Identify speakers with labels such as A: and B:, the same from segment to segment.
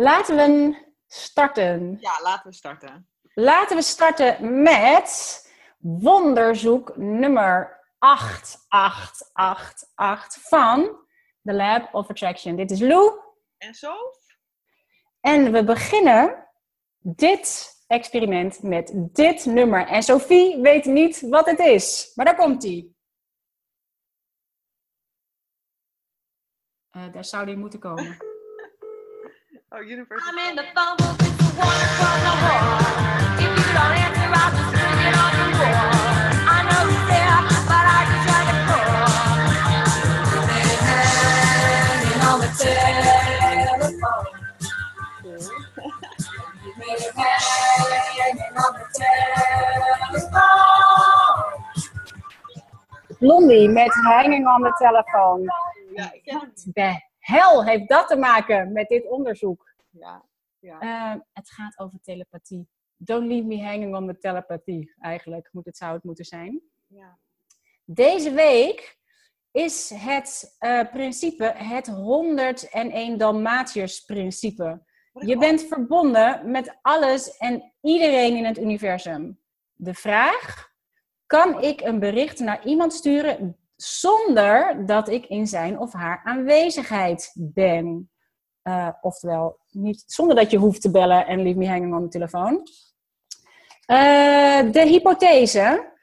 A: Laten we starten.
B: Ja, laten we starten.
A: Laten we starten met wonderzoek nummer 8888 van The Lab of Attraction. Dit is Lou.
B: En zo?
A: En we beginnen dit experiment met dit nummer. En Sophie weet niet wat het is, maar daar komt ie. Uh, daar zou die moeten komen.
B: oh, Universe.
C: I'm in the phone booth, it's the one across the hall. If you don't answer, I'll just swing it on the wall. I know you're there, but I can try to call. Hanging on the telephone. Hanging on the telephone.
A: Blondie met Hanging on the Telephone.
B: Ja, ik ken het.
A: De hel heeft dat te maken met dit onderzoek?
B: Ja, ja.
A: Uh, het gaat over telepathie. Don't leave me hanging on the telepathie, eigenlijk moet het, zou het moeten zijn.
B: ja.
A: Deze week is het uh, principe het 101 Dalmatiërs principe. Je bent verbonden met alles en iedereen in het universum. De vraag: kan ik een bericht naar iemand sturen zonder dat ik in zijn of haar aanwezigheid ben? Eh, oftewel, niet, zonder dat je hoeft te bellen en leave me hanging on de telefoon. Eh, de hypothese.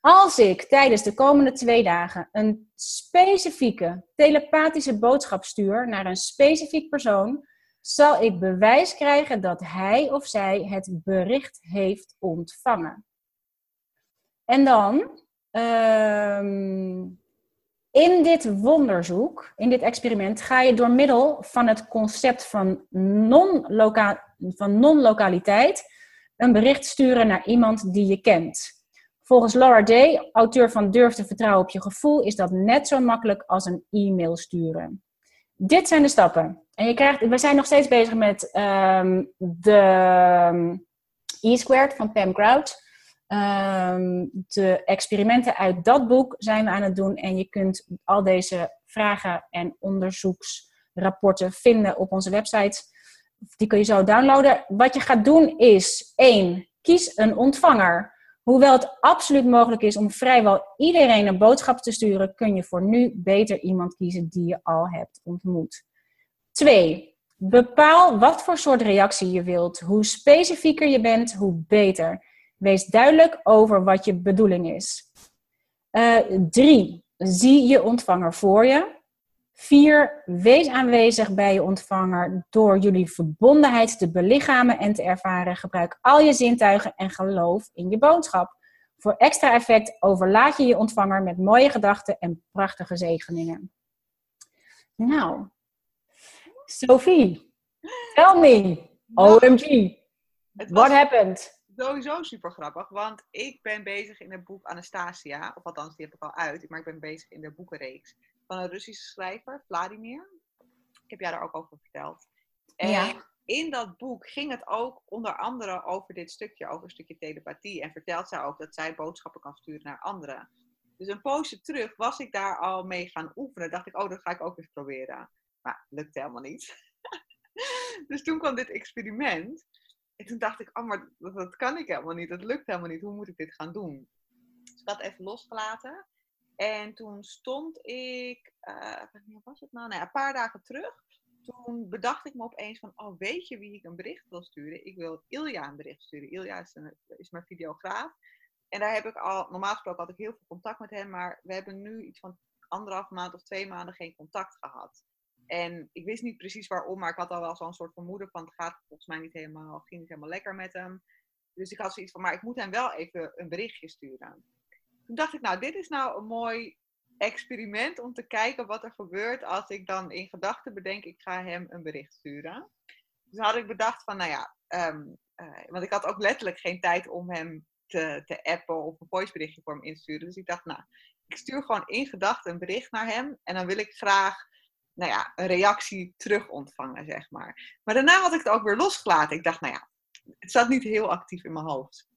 A: Als ik tijdens de komende twee dagen een specifieke telepathische boodschap stuur naar een specifiek persoon, zal ik bewijs krijgen dat hij of zij het bericht heeft ontvangen. En dan, ehm, in dit wonderzoek, in dit experiment, ga je door middel van het concept van non-loka- van non-lokaliteit een bericht sturen naar iemand die je kent. Volgens Laura Day, auteur van Durf te vertrouwen op je gevoel, is dat net zo makkelijk als een e-mail sturen. Dit zijn de stappen. En je krijgt, we zijn nog steeds bezig met ehm, de E-squared van Pam Grout. Ehm, de experimenten uit dat boek zijn we aan het doen. En je kunt al deze vragen en onderzoeksrapporten vinden op onze website. Die kun je zo downloaden. Wat je gaat doen is: 1. Kies een ontvanger. Hoewel het absoluut mogelijk is om vrijwel iedereen een boodschap te sturen, kun je voor nu beter iemand kiezen die je al hebt ontmoet. 2. Bepaal wat voor soort reactie je wilt. Hoe specifieker je bent, hoe beter. Wees duidelijk over wat je bedoeling is. 3. zie je ontvanger voor je. 4. Wees aanwezig bij je ontvanger door jullie verbondenheid te belichamen en te ervaren. Gebruik al je zintuigen en geloof in je boodschap. Voor extra effect overlaat je je ontvanger met mooie gedachten en prachtige zegeningen. Nou, Sophie, tell me, OMG, what happened?
B: Sowieso super grappig, want ik ben bezig in het boek Anastasia, of althans, die heb ik al uit, maar ik ben bezig in de boekenreeks van een Russische schrijver, Vladimir. Ik heb jou daar ook over verteld. En
A: Ja.
B: in dat boek ging het ook onder andere over dit stukje, over een stukje telepathie. En vertelt zij ook dat zij boodschappen kan sturen naar anderen. Dus een poosje terug was ik daar al mee gaan oefenen. Dacht ik, oh, dat ga ik ook eens proberen. Maar lukt helemaal niet. dus toen kwam dit experiment. En toen dacht ik, oh, maar dat, kan ik helemaal niet. Dat lukt helemaal niet. Hoe moet ik dit gaan doen? Dus ik had even losgelaten. En toen stond ik, eh, wanneer was het nou? nou ja, een paar dagen terug. Toen bedacht ik me opeens van, oh weet je wie ik een bericht wil sturen? Ik wil Ilja een bericht sturen. Ilja is, een, is mijn videograaf. En daar heb ik al, normaal gesproken had ik heel veel contact met hem. Maar we hebben nu iets van anderhalf maand of twee maanden geen contact gehad. En ik wist niet precies waarom, maar ik had al wel zo'n soort vermoeden van het gaat volgens mij niet helemaal, ging niet helemaal lekker met hem. Dus ik had zoiets van, maar ik moet hem wel even een berichtje sturen. Toen dacht ik, nou, dit is nou een mooi experiment om te kijken wat er gebeurt als ik dan in gedachten bedenk, ik ga hem een bericht sturen. Dus had ik bedacht van, nou ja, ehm, eh, want ik had ook letterlijk geen tijd om hem te, te appen of een voiceberichtje voor hem in te sturen. Dus ik dacht, nou, ik stuur gewoon in gedachten een bericht naar hem en dan wil ik graag nou ja, een reactie terug ontvangen, zeg maar. Maar daarna had ik het ook weer losgelaten. Ik dacht, nou ja, het zat niet heel actief in mijn hoofd.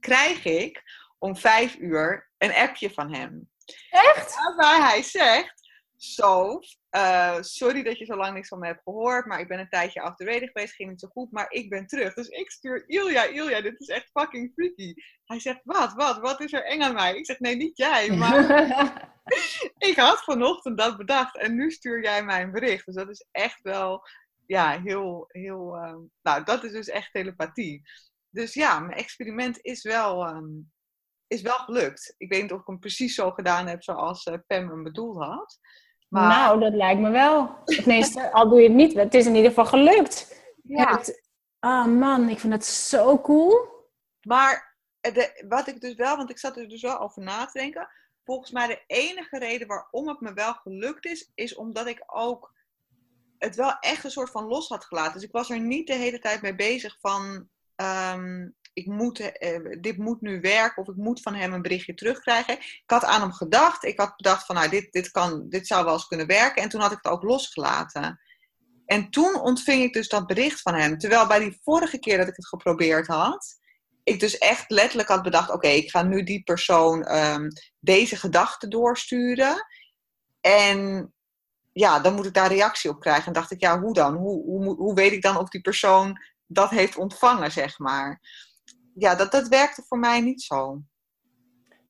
B: Krijg ik om vijf uur een appje van hem.
A: Echt?
B: Waarbij hij zegt, zo, eh, sorry dat je zo lang niks van me hebt gehoord, maar ik ben een tijdje af de reden geweest, ging niet zo goed, maar ik ben terug. Dus ik stuur Ilja, Ilja, dit is echt fucking freaky. Hij zegt, wat, wat, wat is er eng aan mij? Ik zeg, nee, niet jij, maar ik had vanochtend dat bedacht en nu stuur jij mij een bericht. Dus dat is echt wel, ja, heel, heel, ehm, nou, dat is dus echt telepathie. Dus ja, mijn experiment is wel, ehm, is wel gelukt. Ik weet niet of ik hem precies zo gedaan heb zoals eh, Pam hem bedoeld had. Maar
A: Nou, dat lijkt me wel. Tenminste, al doe je het niet, het is in ieder geval gelukt.
B: ja,
A: Het- Ah man, ik vind het zo cool.
B: Maar de, wat ik dus wel, want ik zat er dus wel over na te denken. Volgens mij de enige reden waarom het me wel gelukt is, is omdat ik ook het wel echt een soort van los had gelaten. Dus ik was er niet de hele tijd mee bezig van, ehm, ik moet, eh, dit moet nu werken of ik moet van hem een berichtje terugkrijgen. Ik had aan hem gedacht. Ik had bedacht van, nou, dit, dit, kan, dit zou wel eens kunnen werken. En toen had ik het ook losgelaten. En toen ontving ik dus dat bericht van hem. Terwijl bij die vorige keer dat ik het geprobeerd had, ik dus echt letterlijk had bedacht: oké, ik ga nu die persoon ehm, deze gedachte doorsturen. En ja, dan moet ik daar reactie op krijgen. En dacht ik, ja, hoe dan? Hoe, hoe, hoe weet ik dan of die persoon dat heeft ontvangen, zeg maar? Ja, dat, dat werkte voor mij niet zo.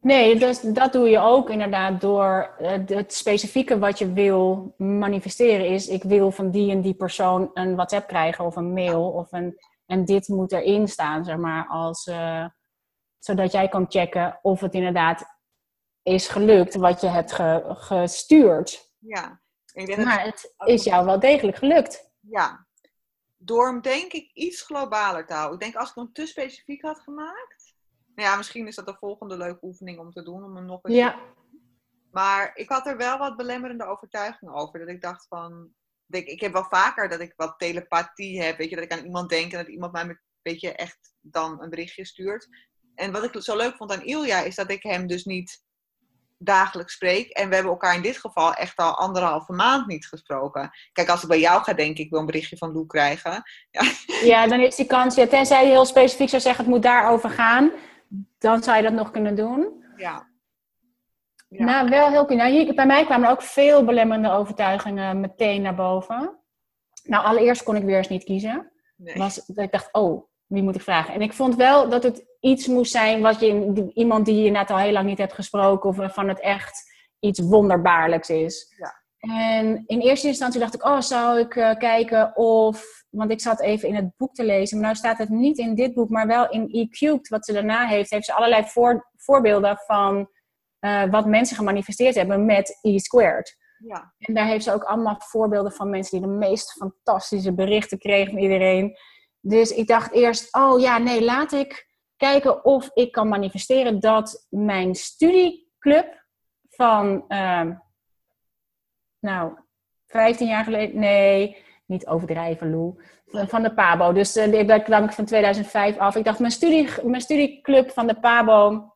A: Nee, dus dat doe je ook inderdaad door eh, het specifieke wat je wil manifesteren is, ik wil van die en die persoon een WhatsApp krijgen of een mail of een, en dit moet erin staan, zeg maar, als, eh, zodat jij kan checken of het inderdaad is gelukt wat je hebt ge- gestuurd.
B: Ja. Ik denk dat-
A: Maar het is jou wel degelijk gelukt.
B: ja. Door hem denk ik iets globaler te houden. Ik denk als ik hem te specifiek had gemaakt. Nou ja, misschien is dat de volgende leuke oefening om te doen. Om hem nog eens
A: Ja,
B: Maar ik had er wel wat belemmerende overtuigingen over. Dat ik dacht van. Ik, ik heb wel vaker dat ik wat telepathie heb. Weet je, dat ik aan iemand denk en dat iemand mij met, weet je, echt dan een berichtje stuurt. En wat ik zo leuk vond aan Ilja is dat ik hem dus niet dagelijks spreek. En we hebben elkaar in dit geval echt al anderhalve maand niet gesproken. Kijk, als ik bij jou ga denken, ik wil een berichtje van Lou krijgen.
A: ja, dan is die kans, ja, tenzij je heel specifiek zou zeggen het moet daarover gaan, dan zou je dat nog kunnen doen.
B: Ja. Ja.
A: Nou, wel heel nou, hier, Bij mij kwamen ook veel belemmerende overtuigingen meteen naar boven. Nou, allereerst kon ik weer eens niet kiezen.
B: nee.
A: Was, dat ik dacht, oh, wie moet ik vragen? En ik vond wel dat het iets moest zijn wat je, iemand die je inderdaad al heel lang niet hebt gesproken, of waarvan het echt iets wonderbaarlijks is.
B: Ja.
A: En in eerste instantie dacht ik, oh, zou ik eh, kijken of, want ik zat even in het boek te lezen, maar nou staat het niet in dit boek, maar wel in E-Cubed, wat ze daarna heeft, heeft ze allerlei voor, voorbeelden van eh, wat mensen gemanifesteerd hebben met E-Squared.
B: ja.
A: En daar heeft ze ook allemaal voorbeelden van mensen die de meest fantastische berichten kregen van iedereen. Dus ik dacht eerst, oh ja, nee, laat ik kijken of ik kan manifesteren dat mijn studieclub van, ehm, nou, 15 jaar geleden, nee, niet overdrijven, Lou, van de PABO. Dus eh, daar kwam ik van 2005 af. Ik dacht, mijn, studie, mijn studieclub van de PABO,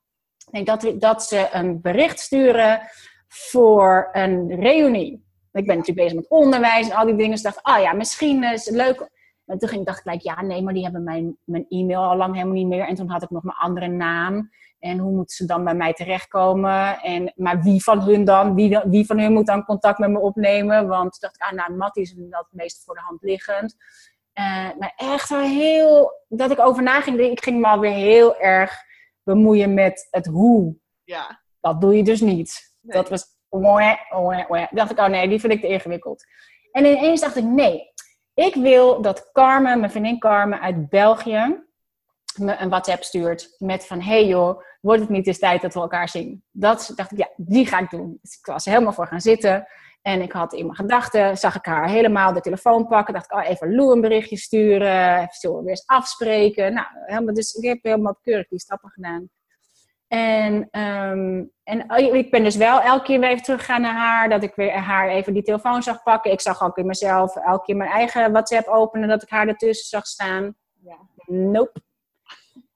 A: denk dat, dat ze een bericht sturen voor een reunie. Ik ben natuurlijk bezig met onderwijs en al die dingen. Dus dacht, ah ja, misschien is het leuk. En toen ging dacht ik gelijk, ja, nee, maar die hebben mijn, mijn e-mail al lang helemaal niet meer. En toen had ik nog mijn andere naam. En hoe moeten ze dan bij mij terechtkomen? En, maar wie van hun dan? Wie, wie van hun moet dan contact met me opnemen? Want dacht ik, ah, nou, Mattie is dat het meest voor de hand liggend. Eh, maar echt wel heel, dat ik over na ging denken. Ik ging me alweer heel erg bemoeien met het hoe.
B: ja.
A: Dat doe je dus niet.
B: Nee.
A: Dat was. Dacht ik, oh nee, die vind ik te ingewikkeld. En ineens dacht ik, nee. Ik wil dat Carmen, mijn vriendin Carmen uit België, me een WhatsApp stuurt met van, hey joh, wordt het niet eens tijd dat we elkaar zien? Dat dacht ik, ja, die ga ik doen. Dus ik was er helemaal voor gaan zitten. En ik had in mijn gedachten, zag ik haar helemaal de telefoon pakken. Dacht ik, oh, even Lou een berichtje sturen. Even we weer eens afspreken. Nou, helemaal, dus ik heb helemaal keurig die stappen gedaan. En, ehm, en ik ben dus wel elke keer weer even teruggegaan naar haar. Dat ik weer haar even die telefoon zag pakken. Ik zag ook in mezelf elke keer mijn eigen WhatsApp openen. Dat ik haar ertussen zag staan.
B: Ja.
A: Nope.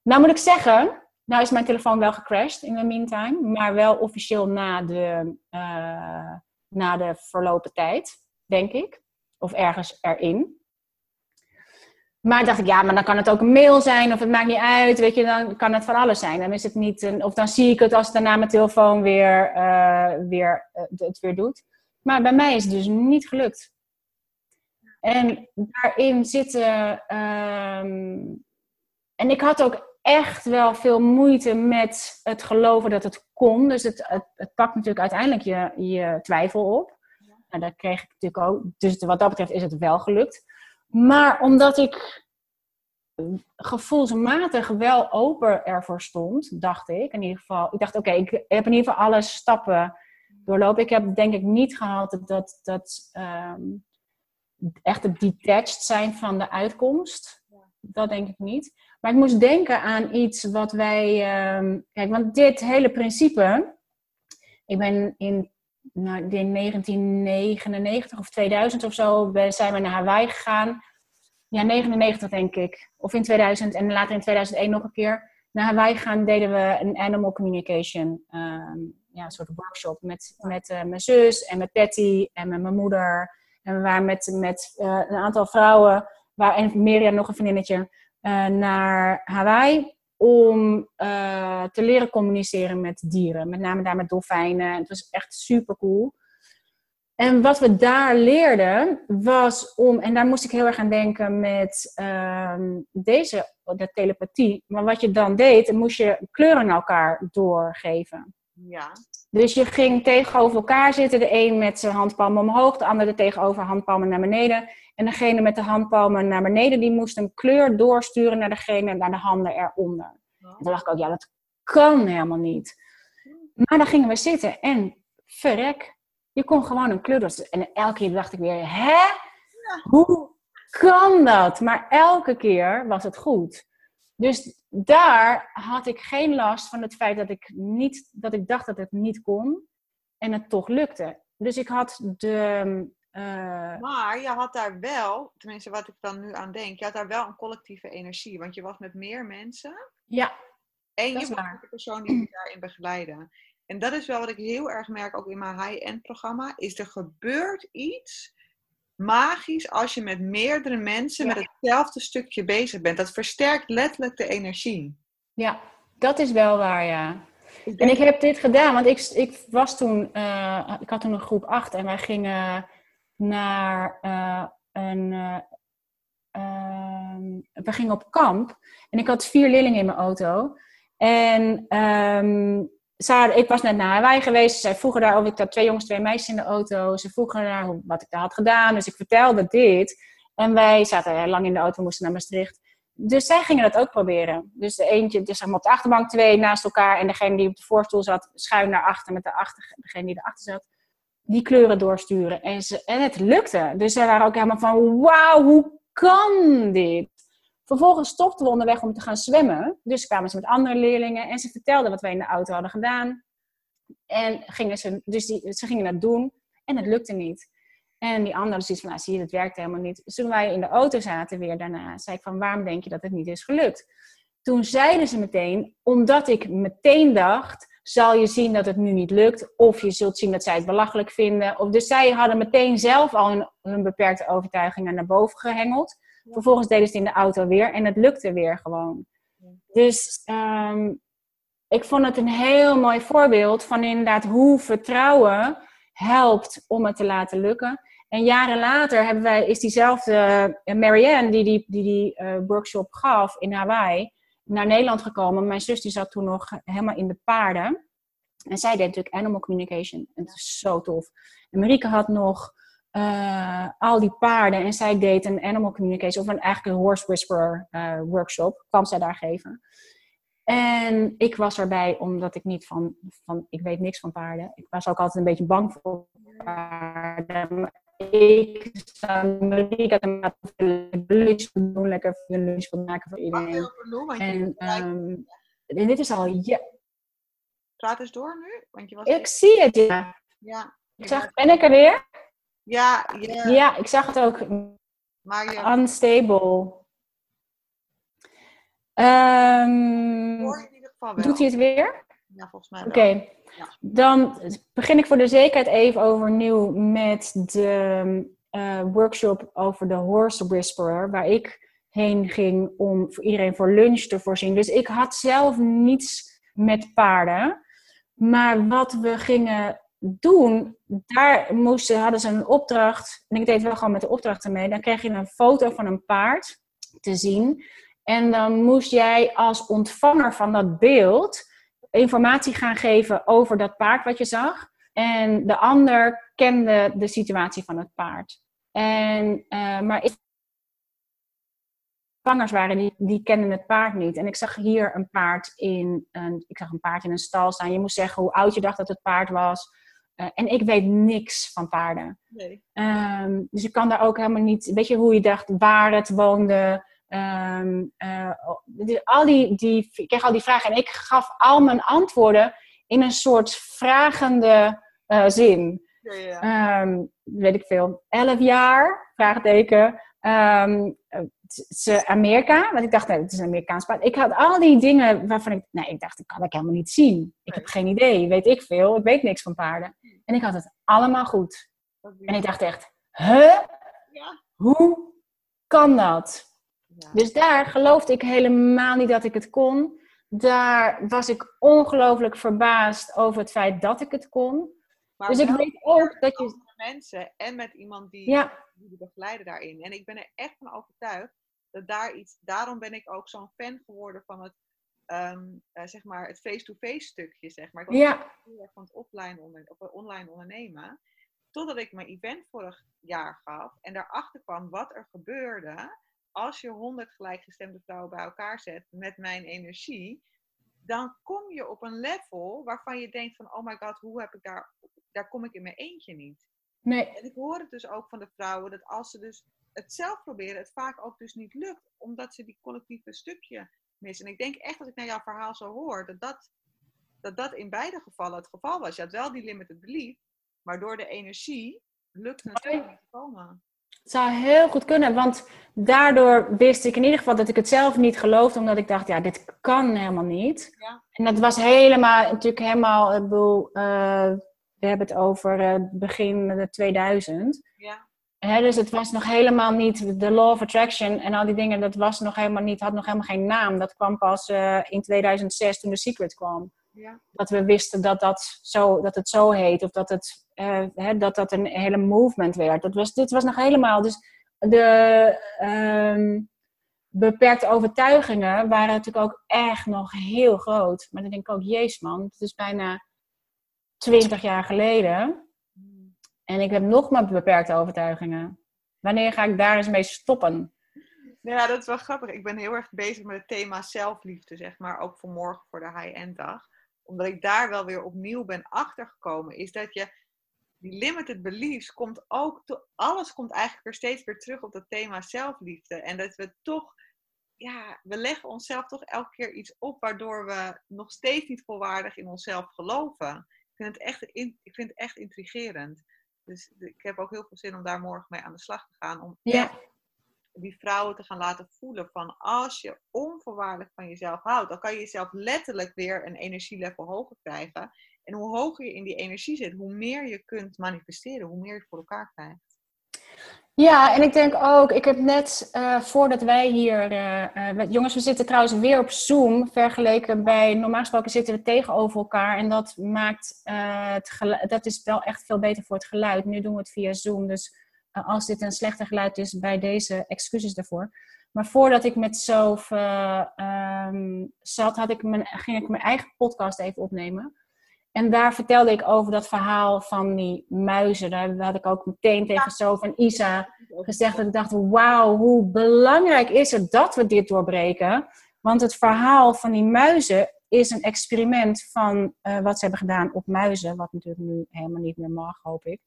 A: Nou moet ik zeggen, nou is mijn telefoon wel gecrashed in the meantime. Maar wel officieel na de, eh, na de verlopen tijd, denk ik. Of ergens erin. Maar dacht ik, ja, maar dan kan het ook een mail zijn, of het maakt niet uit, weet je, dan kan het van alles zijn. Dan is het niet, een, of dan zie ik het als het daarna mijn telefoon weer, eh, weer, eh, het weer doet. Maar bij mij is het dus niet gelukt. En daarin zitten. ehm, en ik had ook echt wel veel moeite met het geloven dat het kon. Dus het, het, het pakt natuurlijk uiteindelijk je, je twijfel op. En dat kreeg ik natuurlijk ook. Dus wat dat betreft is het wel gelukt. Maar omdat ik gevoelsmatig wel open ervoor stond, dacht ik in ieder geval. Ik dacht, oké, ik heb in ieder geval alle stappen doorlopen. Ik heb denk ik niet gehad dat, dat ehm, echt het detached zijn van de uitkomst. Dat denk ik niet. Maar ik moest denken aan iets wat wij. ehm, kijk, want dit hele principe. Ik ben in, nou, ik denk 1999 of 2000 of zo. zijn we naar Hawaii gegaan. Ja, 99 denk ik. Of in 2000 en later in 2001 nog een keer. Naar Hawaii gaan deden we een animal communication. ehm, ja, een soort workshop met, met eh, mijn zus en met Patty en met mijn moeder. En we waren met, met eh, een aantal vrouwen. Waar, en Mirjam nog een vriendinnetje eh, naar Hawaii om eh, te leren communiceren met dieren. Met name daar met dolfijnen. Het was echt super cool. En wat we daar leerden was om, en daar moest ik heel erg aan denken met ehm, deze, de telepathie. Maar wat je dan deed, moest je kleuren elkaar doorgeven.
B: Ja.
A: Dus je ging tegenover elkaar zitten, de een met zijn handpalmen omhoog, de ander er tegenover handpalmen naar beneden. En degene met de handpalmen naar beneden, die moest een kleur doorsturen naar degene, naar de handen eronder. En toen dacht ik ook, ja, dat kan helemaal niet. Maar dan gingen we zitten en verrek, je kon gewoon een kleur doorsturen. En elke keer dacht ik weer, hè? Hoe kan dat? Maar elke keer was het goed. Dus daar had ik geen last van het feit dat ik, niet, dat ik dacht dat het niet kon en het toch lukte. Dus ik had de. Eh,
B: Maar je had daar wel, tenminste wat ik dan nu aan denk, je had daar wel een collectieve energie. Want je was met meer mensen.
A: ja,
B: En je
A: is
B: was
A: waar.
B: de persoon die je daarin begeleiden. En dat is wel wat ik heel erg merk, ook in mijn high-end programma, is er gebeurt iets magisch als je met meerdere mensen
A: Ja.
B: met hetzelfde stukje bezig bent. Dat versterkt letterlijk de energie.
A: ja, dat is wel waar, ja.
B: Ik
A: En ik heb dit gedaan, want ik, ik was toen, eh, ik had toen een groep 8 en wij gingen naar eh, een, eh, ehm, we gingen op kamp en ik had vier leerlingen in mijn auto. En ehm, ik was net naar Hawaii geweest, zij vroegen daar of ik had twee jongens, twee meisjes in de auto. Ze vroegen naar wat ik daar had gedaan, dus ik vertelde dit. En wij zaten lang in de auto, moesten naar Maastricht. Dus zij gingen dat ook proberen. Dus de eentje, dus zeg op de achterbank twee naast elkaar. En degene die op de voorstoel zat, schuin naar achter met de achter, degene die erachter zat. Die kleuren doorsturen. En, ze, en het lukte. Dus zij waren ook helemaal van, wauw, hoe kan dit? Vervolgens stopten we onderweg om te gaan zwemmen. Dus kwamen ze met andere leerlingen. En ze vertelden wat wij in de auto hadden gedaan. En gingen ze, dus die, ze gingen dat doen. En het lukte niet. En die andere zoiets van, nou zie je, dat werkt helemaal niet. Toen wij in de auto zaten weer daarna, zei ik van, waarom denk je dat het niet is gelukt? Toen zeiden ze meteen, omdat ik meteen dacht, zal je zien dat het nu niet lukt. Of je zult zien dat zij het belachelijk vinden. Of, dus zij hadden meteen zelf al hun, hun beperkte overtuigingen naar boven gehengeld. Vervolgens deden ze het in de auto weer en het lukte weer gewoon. Dus ehm, ik vond het een heel mooi voorbeeld van inderdaad hoe vertrouwen helpt om het te laten lukken. En jaren later hebben wij, is diezelfde eh, Marianne, die die, die, die eh, workshop gaf in Hawaii, naar Nederland gekomen. Mijn zus die zat toen nog helemaal in de paarden. En zij deed natuurlijk animal communication. En het is zo tof. En Marieke had nog eh, al die paarden. En zij deed een animal communication, of een eigenlijk een horse whisperer eh, workshop. Kwam zij daar geven. En ik was erbij omdat ik niet van, van, ik weet niks van paarden. Ik was ook altijd een beetje bang voor paarden. Ik zou Marieke had een lunch doen, lekker een lunch wil maken voor iedereen. En, ehm, en dit is al, ja,
B: praat eens door nu. Want je was
A: ik zie het, ja.
B: ja,
A: Ik zag, ben ik er weer?
B: ja, ja,
A: Ja, ik zag het ook.
B: maar je
A: Unstable.
B: Hoort in ieder geval wel.
A: doet hij het weer?
B: Ja, volgens mij
A: Oké.
B: Ja.
A: Dan begin ik voor de zekerheid even overnieuw met de eh, workshop over de Horse Whisperer, waar ik heen ging om voor iedereen voor lunch te voorzien. Dus ik had zelf niets met paarden. Maar wat we gingen doen, daar moesten, hadden ze een opdracht. En ik deed wel gewoon met de opdrachten mee. Dan kreeg je een foto van een paard te zien. En dan moest jij als ontvanger van dat beeld informatie gaan geven over dat paard wat je zag. En de ander kende de situatie van het paard. En, eh, maar ik vangers waren, die, die kenden het paard niet. En ik zag hier een paard in een, ik zag een paard in een stal staan. Je moest zeggen hoe oud je dacht dat het paard was. Eh, en ik weet niks van paarden.
B: Nee.
A: Ehm, dus ik kan daar ook helemaal niet, weet je hoe je dacht, waar het woonde. Ehm, eh, dus al die, die, ik kreeg al die vragen en ik gaf al mijn antwoorden in een soort vragende eh, zin.
B: Ja, ja.
A: Ehm, weet ik veel, 11 jaar, vraagteken. Is Amerika, want ik dacht, nee, het is een Amerikaans paard. Ik had al die dingen waarvan ik, nee, ik dacht, ik kan ik helemaal niet zien. Ik heb geen idee, weet ik veel, ik weet niks van paarden. En ik had het allemaal goed. En ik dacht echt, huh?
B: Ja.
A: Hoe kan dat?
B: Ja.
A: Dus daar geloofde ik helemaal niet dat ik het kon. Daar was ik ongelooflijk verbaasd over het feit dat ik het kon.
B: Maar
A: Dus ik weet ook dat je.
B: mensen en met iemand die,
A: Ja,
B: die de begeleider daarin. En ik ben er echt van overtuigd dat daar iets. Daarom ben ik ook zo'n fan geworden van het, ehm, eh, zeg maar, het face-to-face stukje, zeg maar. Ik was
A: ja,
B: heel erg van het offline onder, eh, online ondernemen. Totdat ik mijn event vorig jaar gaf en daarachter kwam wat er gebeurde als je honderd gelijkgestemde vrouwen bij elkaar zet met mijn energie. Dan kom je op een level waarvan je denkt van, oh my god, hoe heb ik daar, daar kom ik in mijn eentje niet.
A: nee,
B: En ik hoor het dus ook van de vrouwen dat als ze dus het zelf proberen, het vaak ook dus niet lukt, omdat ze die collectieve stukje missen. En ik denk echt als ik naar jouw verhaal zo hoor, dat dat, dat dat in beide gevallen het geval was. Je had wel die limited belief, maar door de energie lukte het toch niet te komen.
A: Het zou heel goed kunnen, want daardoor wist ik in ieder geval dat ik het zelf niet geloofde, omdat ik dacht, ja, dit kan helemaal niet.
B: Ja.
A: En dat was helemaal, natuurlijk helemaal, ik bedoel, eh, we hebben het over eh, begin de 2000.
B: Ja,
A: Hè, dus het was nog helemaal niet de law of attraction en al die dingen, dat was nog helemaal niet, had nog helemaal geen naam. Dat kwam pas eh, in 2006 toen The Secret kwam.
B: Ja,
A: Dat we wisten dat, dat, zo, dat het zo heet of dat het, eh, hè, dat, dat een hele movement werd. Dat was, dit was nog helemaal, dus de ehm, beperkte overtuigingen waren natuurlijk ook echt nog heel groot. Maar dan denk ik ook, jezus man, het is bijna 20 jaar geleden. En ik heb nog maar beperkte overtuigingen. Wanneer ga ik daar eens mee stoppen?
B: Ja, dat is wel grappig. Ik ben heel erg bezig met het thema zelfliefde, zeg maar, ook voor morgen voor de high-end dag. Omdat ik daar wel weer opnieuw ben achtergekomen, is dat je die limited beliefs komt ook, to- alles komt eigenlijk weer steeds weer terug op dat thema zelfliefde. En dat we toch, ja, we leggen onszelf toch elke keer iets op waardoor we nog steeds niet volwaardig in onszelf geloven. Ik vind het echt, ik vind het echt intrigerend. Dus ik heb ook heel veel zin om daar morgen mee aan de slag te gaan. Om
A: Ja.
B: echt die vrouwen te gaan laten voelen van als je onvoorwaardelijk van jezelf houdt, dan kan je jezelf letterlijk weer een energielevel hoger krijgen. En hoe hoger je in die energie zit, hoe meer je kunt manifesteren, hoe meer je voor elkaar krijgt.
A: Ja, en ik denk ook, ik heb net eh, voordat wij hier, eh, eh, we- jongens, we zitten trouwens weer op Zoom, vergeleken bij, normaal gesproken zitten we tegenover elkaar en dat maakt, het geluid, dat is wel echt veel beter voor het geluid. Nu doen we het via Zoom, dus als dit een slechter geluid is, bij deze excuses daarvoor. Maar voordat ik met Sof eh, ehm, zat, had ik mijn, ging ik mijn eigen podcast even opnemen. En daar vertelde ik over dat verhaal van die muizen. Daar had ik ook meteen tegen Sof en Isa gezegd dat ik dacht, wauw, hoe belangrijk is het dat we dit doorbreken. Want het verhaal van die muizen is een experiment van eh, wat ze hebben gedaan op muizen. Wat natuurlijk nu helemaal niet meer mag, hoop ik.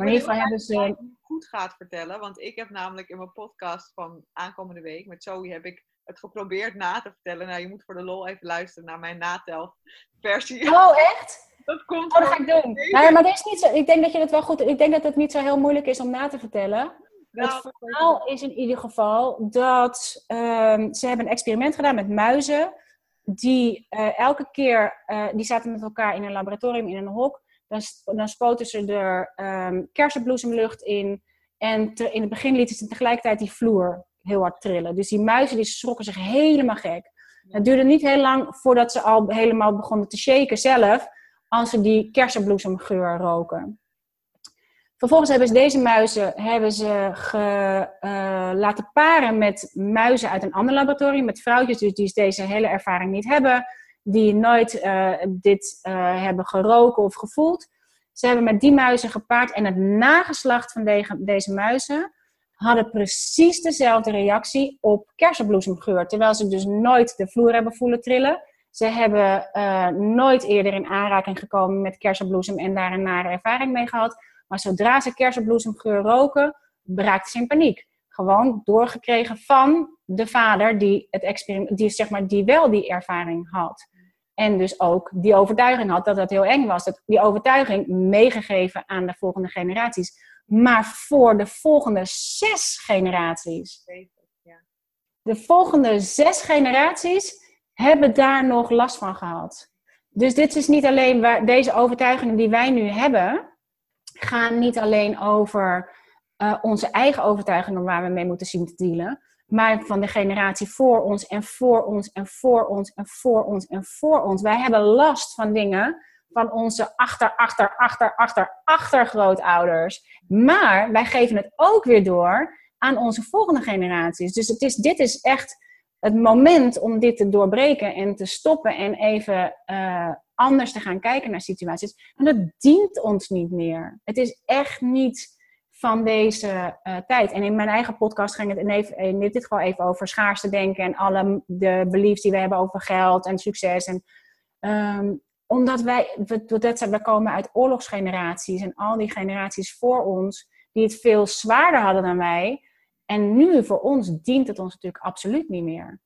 A: Geval
B: heel
A: hebben ze-
B: het goed gaat vertellen, want ik heb namelijk in mijn podcast van aankomende week met Zoe heb ik het geprobeerd na te vertellen. Nou, je moet voor de lol even luisteren naar mijn natelversie.
A: Oh, echt?
B: Dat komt
A: Oh, dat ga ik doen. Nou ja, maar dat is niet zo, ik denk dat je het wel goed... Ik denk dat het niet zo heel moeilijk is om na te vertellen.
B: Nou,
A: het verhaal is in ieder geval dat ehm, ze hebben een experiment gedaan met muizen. Die eh, elke keer, eh, die zaten met elkaar in een laboratorium, in een hok. Dan, dan spoten ze er ehm kersenbloesemlucht in. En te- in het begin lieten ze tegelijkertijd die vloer heel hard trillen. Dus die muizen die schrokken zich helemaal gek. Het duurde niet heel lang voordat ze al helemaal begonnen te shaken zelf. als ze die kersenbloesemgeur roken. Vervolgens hebben ze deze muizen hebben ze ge, eh, laten paren met muizen uit een ander laboratorium, met vrouwtjes dus die deze hele ervaring niet hebben, die nooit eh, dit eh, hebben geroken of gevoeld. Ze hebben met die muizen gepaard en het nageslacht van deze, muizen hadden precies dezelfde reactie op kersenbloesemgeur. Terwijl ze dus nooit de vloer hebben voelen trillen. Ze hebben eh, nooit eerder in aanraking gekomen met kersenbloesem en daar een nare ervaring mee gehad. Maar zodra ze kersenbloesemgeur roken, braakten ze in paniek. Gewoon doorgekregen van de vader die, het experiment, die, zeg maar, die wel die ervaring had. En dus ook die overtuiging had dat dat heel eng was. Dat die overtuiging meegegeven aan de volgende generaties. Maar voor de volgende zes generaties. De volgende zes generaties hebben daar nog last van gehad. Dus dit is niet alleen waar deze overtuigingen die wij nu hebben, gaan niet alleen over eh, onze eigen overtuigingen waar we mee moeten zien te dealen, maar van de generatie voor ons en voor ons en voor ons en voor ons en voor ons. Wij hebben last van dingen van onze achter, achter, achter, achter, achtergrootouders. Maar wij geven het ook weer door aan onze volgende generaties. Dus het is, dit is echt het moment om dit te doorbreken en te stoppen en even uh, anders te gaan kijken naar situaties. En dat dient ons niet meer. Het is echt niet van deze uh, tijd. En in mijn eigen podcast ging het in, even, in dit geval even over schaarste denken en alle de beliefs die we hebben over geld en succes. En, um, omdat wij, dat we komen uit oorlogsgeneraties en al die generaties voor ons, die het veel zwaarder hadden dan wij. En nu voor ons dient het ons natuurlijk absoluut niet meer.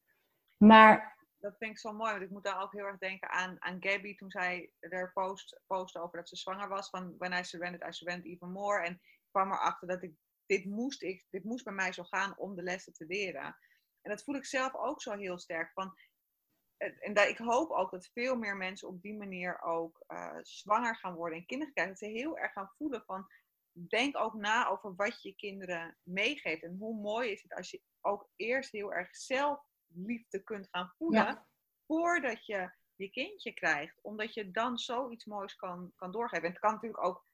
A: Maar.
B: Dat vind ik zo mooi, want ik moet daar ook heel erg denken aan, aan Gabby toen zij er post, postte over dat ze zwanger was. Van when I surrendered, I surrendered even more. En kwam erachter dat ik dit moest, ik, dit moest bij mij zo gaan om de lessen te leren. En dat voel ik zelf ook zo heel sterk. Van, en dat, ik hoop ook dat veel meer mensen op die manier ook uh, zwanger gaan worden en kinderen krijgen. Dat ze heel erg gaan voelen van, denk ook na over wat je kinderen meegeeft. En hoe mooi is het als je ook eerst heel erg zelf liefde kunt gaan voelen.
A: Ja.
B: Voordat je je kindje krijgt. Omdat je dan zoiets moois kan, kan doorgeven. En het kan natuurlijk ook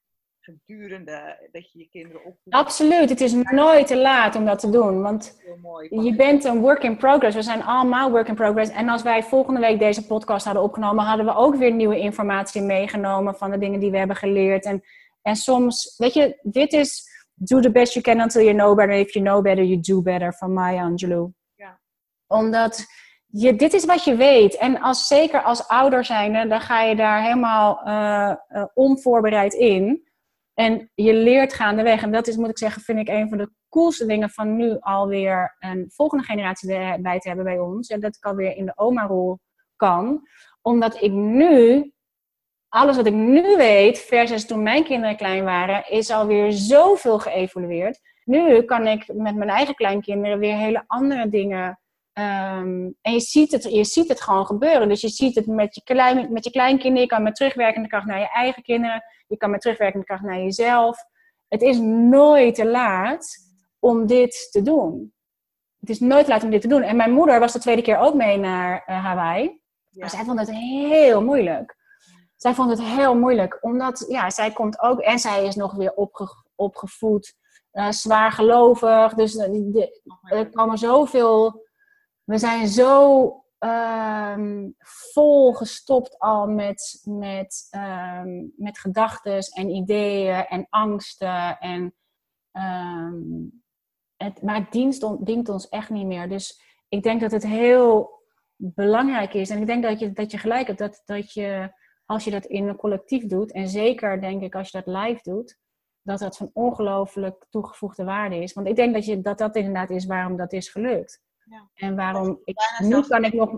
B: gedurende dat je je kinderen opvoedt.
A: Absoluut, het is nooit te laat om dat te doen. Want je bent een work in progress. We zijn allemaal work in progress. En als wij volgende week deze podcast hadden opgenomen, hadden we ook weer nieuwe informatie meegenomen van de dingen die we hebben geleerd. En, en soms, weet je, dit is do the best you can until you know better. If you know better, you do better van Maya Angelou.
B: Ja.
A: Omdat je, dit is wat je weet. En als, zeker als ouder zijnde, dan ga je daar helemaal uh, uh, onvoorbereid in. En je leert gaandeweg. En dat is, moet ik zeggen, vind ik een van de coolste dingen van nu alweer een volgende generatie erbij te hebben bij ons. En dat ik alweer in de oma-rol kan. Omdat ik nu, alles wat ik nu weet, versus toen mijn kinderen klein waren, is alweer zoveel geëvolueerd. Nu kan ik met mijn eigen kleinkinderen weer hele andere dingen Um, en je ziet, het, je ziet het gewoon gebeuren. Dus je ziet het met je, klein, met je kleinkinderen. Je kan met terugwerkende kracht naar je eigen kinderen. Je kan met terugwerkende kracht naar jezelf. Het is nooit te laat om dit te doen. Het is nooit te laat om dit te doen. En mijn moeder was de tweede keer ook mee naar uh, Hawaii.
B: Ja.
A: Maar zij vond het heel moeilijk. Zij vond het heel moeilijk. Omdat, ja, zij komt ook... En zij is nog weer opge, opgevoed. Uh, zwaar gelovig. Dus uh, de, er komen zoveel we zijn zo um, vol gestopt al met, met, um, met gedachten en ideeën en angsten. En, um, het, maar het dient, dient ons echt niet meer. Dus ik denk dat het heel belangrijk is. En ik denk dat je, dat je gelijk hebt dat, dat je, als je dat in een collectief doet, en zeker denk ik als je dat live doet, dat dat van ongelooflijk toegevoegde waarde is. Want ik denk dat, je, dat dat inderdaad is waarom dat is gelukt.
B: Ja.
A: En waarom ik, nu kan ik nog.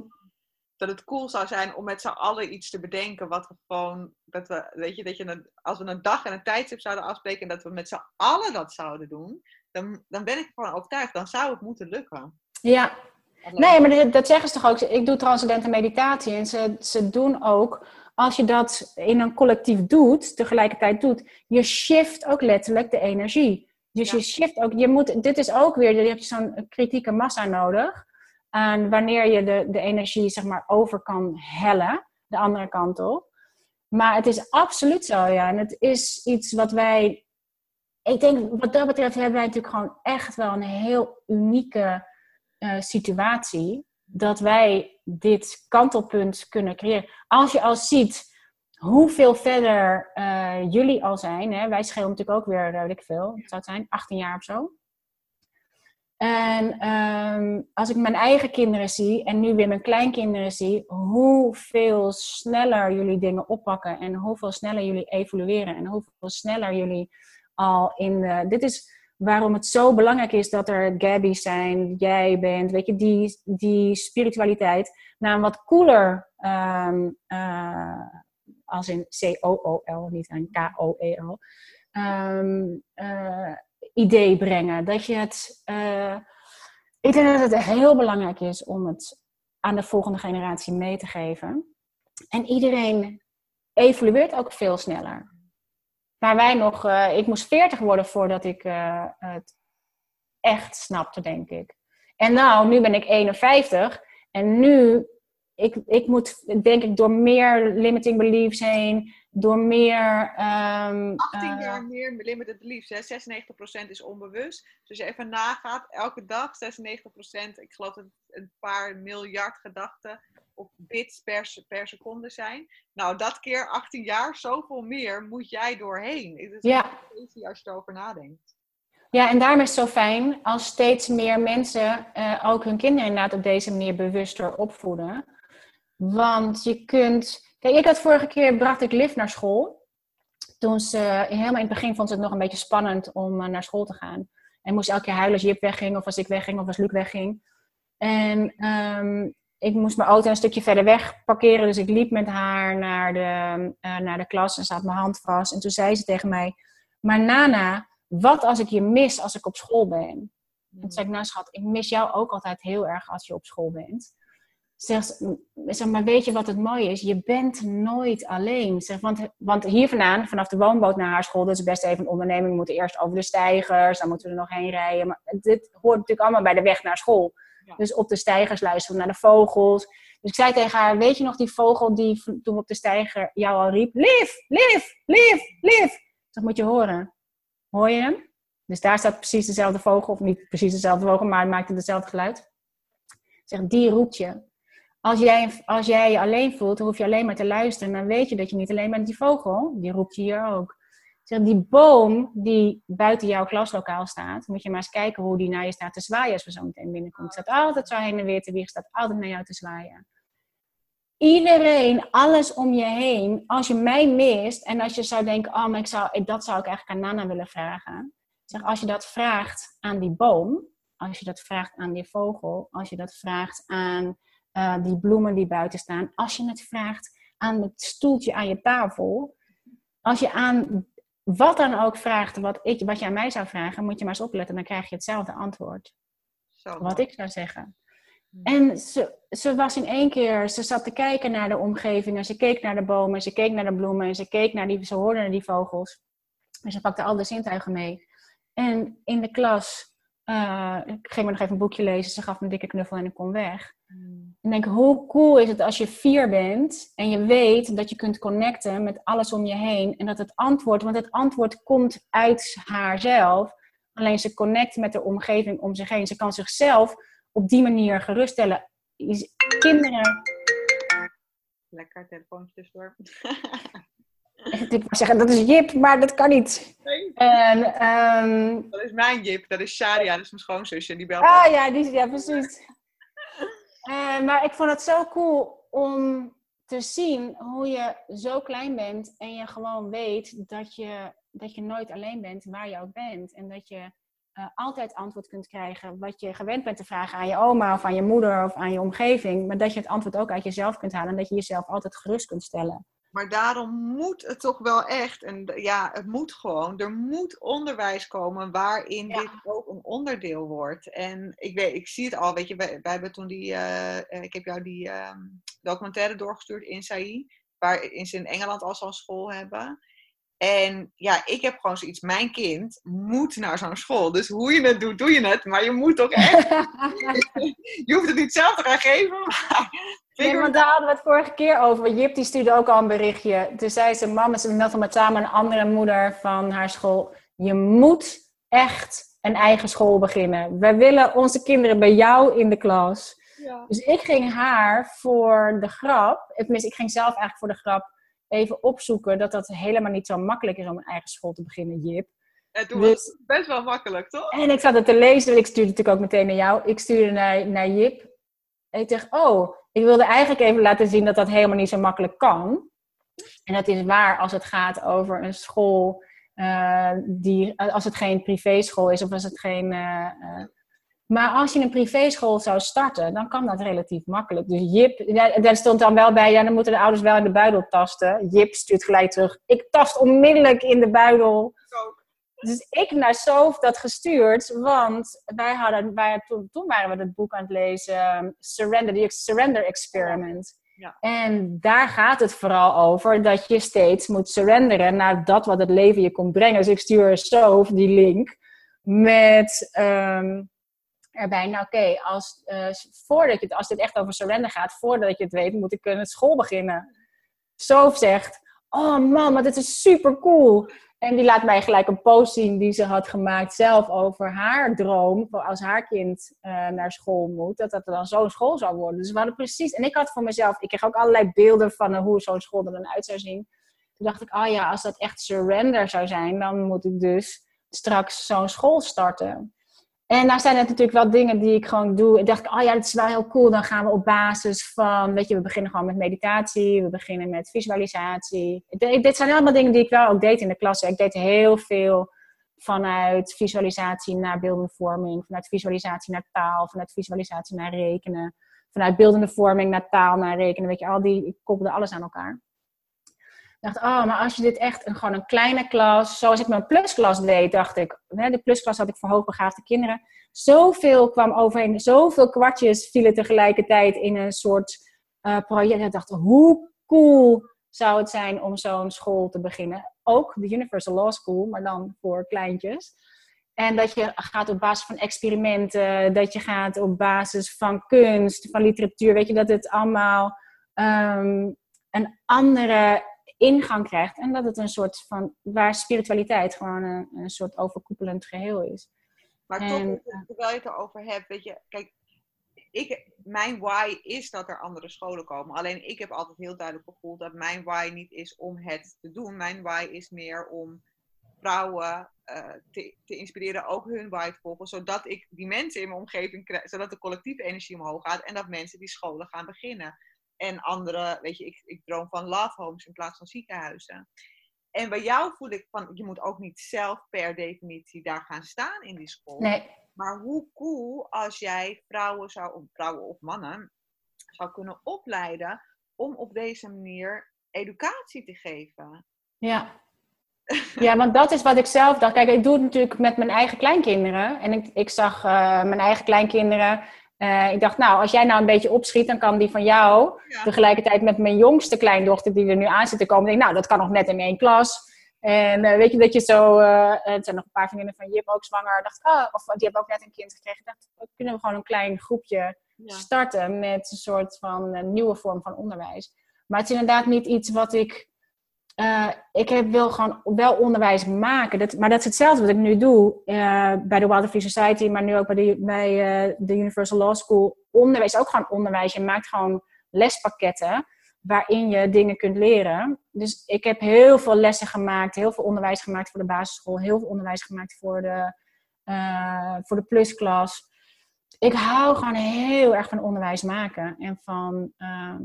B: dat het cool zou zijn om met z'n allen iets te bedenken. Wat we gewoon, dat we, weet je, dat je een, als we een dag en een tijdstip zouden afspreken en dat we met z'n allen dat zouden doen, dan, dan ben ik ervan overtuigd, dan zou het moeten lukken.
A: Ja,
B: Alleen-
A: nee, maar dat, dat zeggen ze toch ook. Ik doe transcendente meditatie en ze, ze doen ook, als je dat in een collectief doet, tegelijkertijd doet, je shift ook letterlijk de energie. Dus
B: Ja.
A: je shift ook, je moet, dit is ook weer, je hebt zo'n kritieke massa nodig. En wanneer je de, de energie zeg maar over kan hellen, de andere kant op. Maar het is absoluut zo, ja. En het is iets wat wij. Ik denk, wat dat betreft hebben wij natuurlijk gewoon echt wel een heel unieke eh, situatie. Dat wij dit kantelpunt kunnen creëren. Als je al ziet hoeveel verder eh, jullie al zijn. Hè? Wij schelen natuurlijk ook weer, weet ik veel, wat zou het zijn, 18 jaar of zo. En ehm, als ik mijn eigen kinderen zie en nu weer mijn kleinkinderen zie, hoeveel sneller jullie dingen oppakken en hoeveel sneller jullie evolueren en hoeveel sneller jullie al in de, Dit is waarom het zo belangrijk is dat er Gabby's zijn, jij bent, weet je, die, die spiritualiteit naar een wat cooler, ehm, eh, als in C-O-O-L, niet een K-O-E-L, ehm, eh, idee brengen. Dat je het. eh, ik denk dat het heel belangrijk is om het aan de volgende generatie mee te geven. En iedereen evolueert ook veel sneller. Waar wij nog. eh, ik moest 40 worden voordat ik het echt snapte, denk ik. En nou, nu ben ik 51. En nu. Ik, ik moet, denk ik, door meer limiting beliefs heen. Door meer. ehm,
B: 18
A: eh,
B: jaar meer limited beliefs. Hè? 96% is onbewust. Dus als je even nagaat, elke dag 96%, ik geloof dat het een paar miljard gedachten op bits per, per seconde zijn. Nou, dat keer 18 jaar, zoveel meer moet jij doorheen. Het is
A: Ja.
B: crazy als je erover nadenkt.
A: Ja, en daarom is het zo fijn als steeds meer mensen eh, ook hun kinderen inderdaad op deze manier bewuster opvoeden. Want je kunt. Kijk, ik had vorige keer bracht ik Liv naar school. Toen ze helemaal in het begin vond ze het nog een beetje spannend om eh, naar school te gaan. En moest elke keer huilen als Jip wegging, of als ik wegging, of als Luc wegging. En ehm, ik moest mijn auto een stukje verder weg parkeren. Dus ik liep met haar naar de, eh, naar de klas en zat mijn hand vast. En toen zei ze tegen mij: Maar Nana, wat als ik je mis als ik op school ben? En toen zei ik, nou schat, ik mis jou ook altijd heel erg als je op school bent. Zeg, zeg maar, weet je wat het mooie is? Je bent nooit alleen. Zeg, want, want hier vandaan, vanaf de woonboot naar haar school, dat is best even een onderneming. We moeten eerst over de stijgers, dan moeten we er nog heen rijden. Maar dit hoort natuurlijk allemaal bij de weg naar school.
B: Ja.
A: Dus op de stijgers luisteren we naar de vogels. Dus ik zei tegen haar, weet je nog die vogel die toen op de stijger jou al riep? Liv, Liv, Liv, Liv. Dat moet je horen. Hoor je hem? Dus daar staat precies dezelfde vogel, of niet precies dezelfde vogel, maar hij maakt hetzelfde geluid. Zeg, die roept je. Als jij, als jij je alleen voelt, dan hoef je alleen maar te luisteren. Dan weet je dat je niet alleen bent die vogel. Die roept je hier ook. Zeg, die boom die buiten jouw klaslokaal staat, moet je maar eens kijken hoe die naar je staat te zwaaien als we zo meteen binnenkomt. Staat altijd zo heen en weer te wiegen, staat altijd naar jou te zwaaien. Iedereen, alles om je heen, als je mij mist en als je zou denken, oh, maar ik zou, dat zou ik eigenlijk aan Nana willen vragen. Zeg, als je dat vraagt aan die boom, als je dat vraagt aan die vogel, als je dat vraagt aan eh, die bloemen die buiten staan, als je het vraagt aan het stoeltje aan je tafel, als je aan wat dan ook vraagt, wat, ik, wat je aan mij zou vragen, moet je maar eens opletten, dan krijg je hetzelfde antwoord.
B: Zo
A: Wat ik zou zeggen. En ze, ze was in één keer, ze zat te kijken naar de omgeving en ze keek naar de bomen, en ze keek naar de bloemen en ze keek naar die, ze hoorde naar die vogels. En ze pakte al de zintuigen mee. En in de klas, eh, ik ging me nog even een boekje lezen, ze gaf me een dikke knuffel en ik kon weg.
B: Mm.
A: En denk, hoe cool is het als je vier bent en je weet dat je kunt connecten met alles om je heen. En dat het antwoord, want het antwoord komt uit haarzelf. Alleen ze connect met de omgeving om zich heen. Ze kan zichzelf op die manier geruststellen. Kinderen,
B: Lekker, telefoontje tussendoor.
A: ik zeggen, dat is Jip, maar dat kan niet.
B: Nee,
A: En, ehm,
B: dat is mijn Jip, dat is Sharia, dat is mijn schoonzusje. Die belt
A: Ah ja, die, ja precies. Eh, maar ik vond het zo cool om te zien hoe je zo klein bent en je gewoon weet dat je, dat je nooit alleen bent waar je ook bent. En dat je eh, altijd antwoord kunt krijgen wat je gewend bent te vragen aan je oma of aan je moeder of aan je omgeving. Maar dat je het antwoord ook uit jezelf kunt halen en dat je jezelf altijd gerust kunt stellen.
B: Maar daarom moet het toch wel echt, en ja, het moet gewoon, er moet onderwijs komen waarin
A: Ja.
B: dit ook een onderdeel wordt. En ik, weet, ik zie het al, weet je, wij, wij hebben toen die, eh, eh, ik heb jou die ehm, documentaire doorgestuurd in SAI, waarin ze in Engeland al zo'n school hebben. En ja, ik heb gewoon zoiets, mijn kind moet naar zo'n school. Dus hoe je het doet, doe je het, maar je moet toch echt je hoeft het niet zelf te gaan geven, maar
A: Nee, want daar hadden we het vorige keer over. Jip die stuurde ook al een berichtje. Toen zei ze, mama, ze met samen een andere moeder van haar school. Je moet echt een eigen school beginnen. We willen onze kinderen bij jou in de klas.
B: Ja.
A: Dus ik ging haar voor de grap, tenminste ik ging zelf eigenlijk voor de grap even opzoeken dat dat helemaal niet zo makkelijk is om een eigen school te beginnen, Jip.
B: En toen
A: Dus-
B: was het best wel makkelijk, toch?
A: En ik zat het te lezen, en ik stuurde natuurlijk ook meteen naar jou. Ik stuurde naar, naar Jip. En ik dacht, oh, ik wilde eigenlijk even laten zien dat dat helemaal niet zo makkelijk kan. En dat is waar als het gaat over een school, eh, die, als het geen privéschool is of als het geen... eh, eh, maar als je een privéschool zou starten, dan kan dat relatief makkelijk. Dus Jip, daar stond dan wel bij, ja, dan moeten de ouders wel in de buidel tasten. Jip stuurt gelijk terug, ik tast onmiddellijk in de buidel. Dus ik naar Sof dat gestuurd, want wij hadden, wij, toen, toen waren we het boek aan het lezen, um, Surrender, the Surrender Experiment.
B: Ja.
A: En daar gaat het vooral over dat je steeds moet surrenderen naar dat wat het leven je komt brengen. Dus ik stuur Sof die link met ehm, erbij, nou oké, als, eh, voordat je als dit echt over surrender gaat, voordat je het weet, moet ik een school beginnen. Sof zegt, oh man, dit is super cool. En die laat mij gelijk een post zien die ze had gemaakt zelf over haar droom. Als haar kind eh, naar school moet, dat dat dan zo'n school zou worden. Dus we hadden precies. En ik had voor mezelf, ik kreeg ook allerlei beelden van eh, hoe zo'n school er dan uit zou zien. Toen dacht ik, oh ja, als dat echt surrender zou zijn, dan moet ik dus straks zo'n school starten. En daar zijn het natuurlijk wel dingen die ik gewoon doe. Ik dacht, oh ja, dat is wel heel cool. Dan gaan we op basis van, weet je, we beginnen gewoon met meditatie. We beginnen met visualisatie. Dit zijn allemaal dingen die ik wel ook deed in de klas. Ik deed heel veel vanuit visualisatie naar beeldende vorming. Vanuit visualisatie naar taal. Vanuit visualisatie naar rekenen. Vanuit beeldende vorming naar taal, naar rekenen. Weet je, al die, ik koppelde alles aan elkaar. Dacht, oh, maar als je dit echt een, gewoon een kleine klas, zoals ik mijn plusklas deed, dacht ik, hè, de plusklas had ik voor hoogbegaafde kinderen. Zoveel kwam overheen, zoveel kwartjes vielen tegelijkertijd in een soort eh, project. Ik dacht, hoe cool zou het zijn om zo'n school te beginnen? Ook de Universal Law School, maar dan voor kleintjes. En dat je gaat op basis van experimenten, dat je gaat op basis van kunst, van literatuur. Weet je, dat het allemaal ehm, een andere ingang krijgt. En dat het een soort van, waar spiritualiteit gewoon een, een soort overkoepelend geheel is.
B: Maar
A: En,
B: toch, terwijl je het erover hebt, weet je, kijk, ik, mijn why is dat er andere scholen komen. Alleen ik heb altijd heel duidelijk gevoeld dat mijn why niet is om het te doen. Mijn why is meer om vrouwen eh, te, te inspireren, ook hun why te volgen, zodat ik die mensen in mijn omgeving krijg, zodat de collectieve energie omhoog gaat en dat mensen die scholen gaan beginnen. En andere, weet je, ik, ik droom van love homes in plaats van ziekenhuizen. En bij jou voel ik van, je moet ook niet zelf per definitie daar gaan staan in die school.
A: Nee,
B: Maar hoe cool als jij vrouwen zou, of vrouwen of mannen, zou kunnen opleiden om op deze manier educatie te geven.
A: Ja. Ja, want dat is wat ik zelf dacht. Kijk, ik doe het natuurlijk met mijn eigen kleinkinderen. En ik, ik zag eh, mijn eigen kleinkinderen. Eh, ik dacht, nou, als jij nou een beetje opschiet, dan kan die van jou
B: Ja.
A: tegelijkertijd met mijn jongste kleindochter die er nu aan zit te komen. Denk, nou, dat kan nog net in één klas. En eh, weet je, dat je zo, eh het zijn nog een paar vriendinnen van Jip ook zwanger. Dacht, ah, of die hebben ook net een kind gekregen. Ik dacht, oh, kunnen we gewoon een klein groepje
B: Ja.
A: starten met een soort van een nieuwe vorm van onderwijs. Maar het is inderdaad niet iets wat ik. Eh, ik heb, wil gewoon wel onderwijs maken. Dat, maar dat is hetzelfde wat ik nu doe eh, bij de Wilder Free Society, maar nu ook bij de, eh, de Universal Law School. Onderwijs, ook gewoon onderwijs. Je maakt gewoon lespakketten waarin je dingen kunt leren. Dus ik heb heel veel lessen gemaakt, heel veel onderwijs gemaakt voor de basisschool, heel veel onderwijs gemaakt voor de, voor de plusklas ik hou gewoon heel erg van onderwijs maken en van ehm,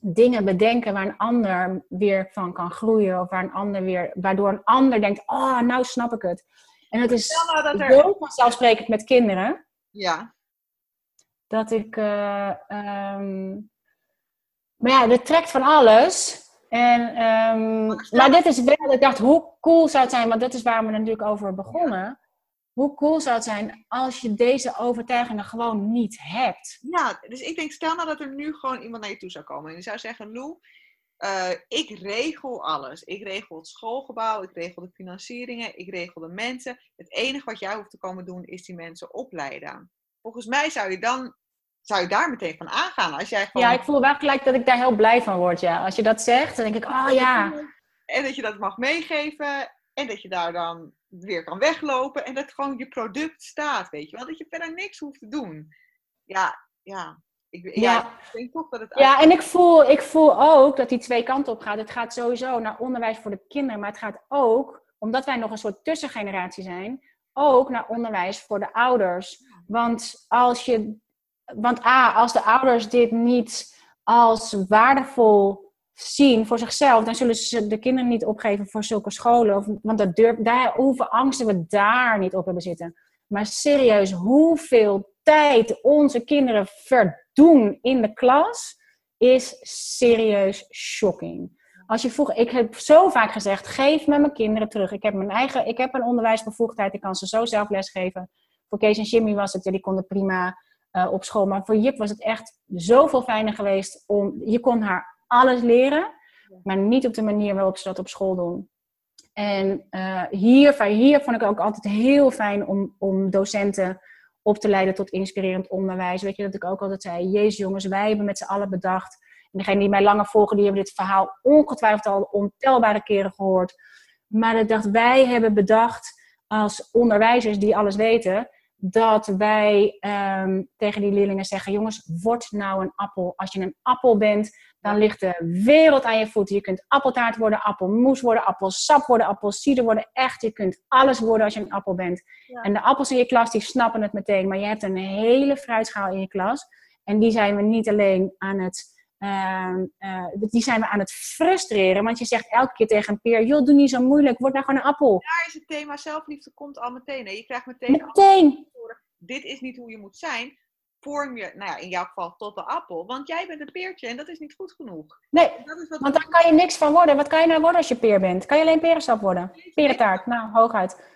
A: dingen bedenken waar een ander weer van kan groeien of waar een ander weer, waardoor een ander denkt, oh, nou snap ik het. En het is
B: Stel nou dat er-
A: zo vanzelfsprekend met kinderen
B: Ja,
A: dat ik, eh, ehm, maar ja, dat trekt van alles. En, ehm, maar dit is wel, ik dacht, hoe cool zou het zijn, want dat is waar we natuurlijk over begonnen. Hoe cool zou het zijn als je deze overtuigingen gewoon niet hebt?
B: ja, dus ik denk, stel nou dat er nu gewoon iemand naar je toe zou komen en die zou zeggen, Lou, eh, ik regel alles. Ik regel het schoolgebouw, ik regel de financieringen, ik regel de mensen. Het enige wat jij hoeft te komen doen is die mensen opleiden. Volgens mij zou je dan zou je daar meteen van aangaan. Als jij gewoon...
A: Ja, ik voel wel gelijk dat ik daar heel blij van word, ja. Als je dat zegt, dan denk ik, oh ja.
B: En dat je dat mag meegeven. En dat je daar dan weer kan weglopen. En dat gewoon je product staat, weet je wel. Dat je verder niks hoeft te doen. Ja, ja. Ik, ja.
A: Ja.
B: ik denk toch dat het...
A: Ja, en ik voel, ik voel ook dat die twee kanten op gaat. Het gaat sowieso naar onderwijs voor de kinderen, maar het gaat ook, omdat wij nog een soort tussengeneratie zijn, ook naar onderwijs voor de ouders. Want als je, want A, als de ouders dit niet als waardevol zien voor zichzelf, dan zullen ze de kinderen niet opgeven voor zulke scholen. Of, want dat durf, daar, hoeveel angsten we daar niet op hebben zitten. Maar serieus, hoeveel tijd onze kinderen verdoen in de klas, is serieus shocking. Als je vroeg, ik heb zo vaak gezegd, geef me mijn kinderen terug. Ik heb mijn eigen, ik heb een onderwijsbevoegdheid, ik kan ze zo zelf lesgeven. Voor Kees en Jimmy was het, ja, die konden prima eh, op school. Maar voor Jip was het echt zoveel fijner geweest om, je kon haar alles leren, maar niet op de manier waarop ze dat op school doen. En eh, hier, hier vond ik ook altijd heel fijn om, om docenten op te leiden tot inspirerend onderwijs. Weet je, dat ik ook altijd zei, jezus jongens, wij hebben met z'n allen bedacht. En degenen die mij langer volgen, die hebben dit verhaal ongetwijfeld al ontelbare keren gehoord. Maar ik dacht, wij hebben bedacht als onderwijzers die alles weten, dat wij ehm, tegen die leerlingen zeggen, jongens, word nou een appel. Als je een appel bent, dan ligt de wereld aan je voeten. Je kunt appeltaart worden, appelmoes worden, appelsap worden, appelsieder worden. Echt, je kunt alles worden als je een appel bent.
B: Ja.
A: En de appels in je klas, die snappen het meteen. Maar je hebt een hele fruitschaal in je klas. En die zijn we niet alleen aan het... ehm, eh, die zijn we aan het frustreren. Want je zegt elke keer tegen een peer... joh, doe niet zo moeilijk, word nou gewoon een appel.
B: Daar is het thema zelfliefde komt al meteen. Hè? Je krijgt meteen al
A: Meteen.
B: Dit is niet hoe je moet zijn. Vorm je, nou ja, in jouw geval tot de appel. Want jij bent een peertje en dat is niet goed genoeg.
A: Nee,
B: Dat is wat
A: want daar kan je niks van worden. Wat kan je nou worden als je peer bent? Kan je alleen perensap worden? Perentaart, nou, hooguit.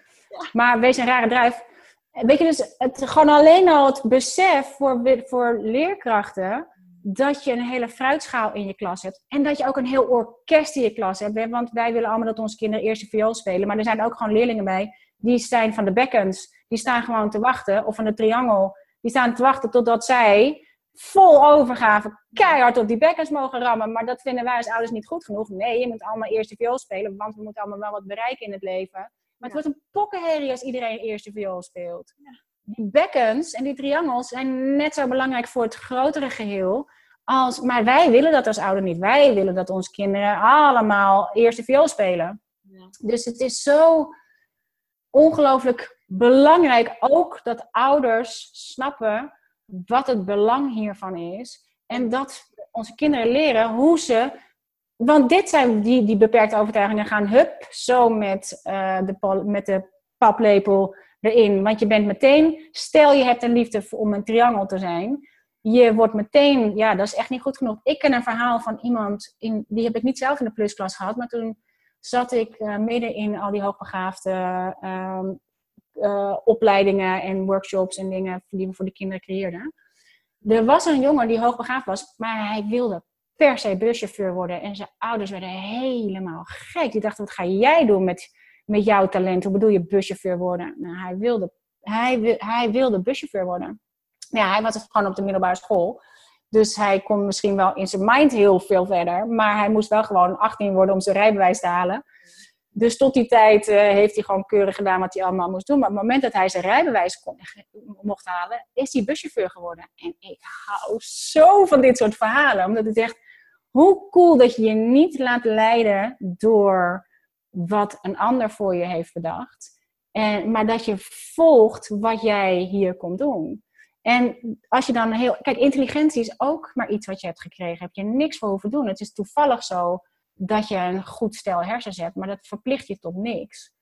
A: Maar wees een rare druif. Weet je, dus het, gewoon alleen al het besef voor, voor leerkrachten dat je een hele fruitschaal in je klas hebt. En dat je ook een heel orkest in je klas hebt. Want wij willen allemaal dat onze kinderen eerste viool spelen. Maar er zijn ook gewoon leerlingen bij, die zijn van de bekkens. Die staan gewoon te wachten, of van de triangel. Die staan te wachten totdat zij vol overgave keihard op die bekkens mogen rammen. Maar dat vinden wij als ouders niet goed genoeg. Nee, je moet allemaal eerste viool spelen, want we moeten allemaal wel wat bereiken in het leven. Maar het wordt een pokkenherrie als iedereen eerste viool speelt. Die bekkens en die triangels zijn net zo belangrijk voor het grotere geheel. Als, maar wij willen dat als ouder niet. Wij willen dat onze kinderen allemaal eerste viool spelen.
B: Ja.
A: Dus het is zo ongelooflijk belangrijk ook dat ouders snappen wat het belang hiervan is. En dat onze kinderen leren hoe ze. Want dit zijn die, die beperkte overtuigingen gaan, hup, zo met, eh, de, met de paplepel erin. Want je bent meteen, stel je hebt een liefde om een triangel te zijn. Je wordt meteen, ja, dat is echt niet goed genoeg. Ik ken een verhaal van iemand, in, die heb ik niet zelf in de plusklas gehad, maar toen zat ik eh, midden in al die hoogbegaafde ehm, eh, opleidingen en workshops en dingen die we voor de kinderen creëerden. Er was een jongen die hoogbegaafd was, maar hij wilde per se buschauffeur worden. En zijn ouders werden helemaal gek. Die dachten, wat ga jij doen met, met jouw talent? Hoe bedoel je buschauffeur worden? Nou, hij wilde, hij, hij wilde buschauffeur worden. Ja, hij was gewoon op de middelbare school. Dus hij kon misschien wel in zijn mind heel veel verder. Maar hij moest wel gewoon 18 worden om zijn rijbewijs te halen. Dus tot die tijd eh, heeft hij gewoon keurig gedaan wat hij allemaal moest doen. Maar op het moment dat hij zijn rijbewijs kon, mocht halen, is hij buschauffeur geworden. En ik hou zo van dit soort verhalen. Omdat het echt, hoe cool dat je je niet laat leiden door wat een ander voor je heeft bedacht. En, maar dat je volgt wat jij hier komt doen. En als je dan heel. Kijk, intelligentie is ook maar iets wat je hebt gekregen. Heb je niks voor hoeven doen. Het is toevallig zo dat je een goed stel hersens hebt, maar dat verplicht je tot niks.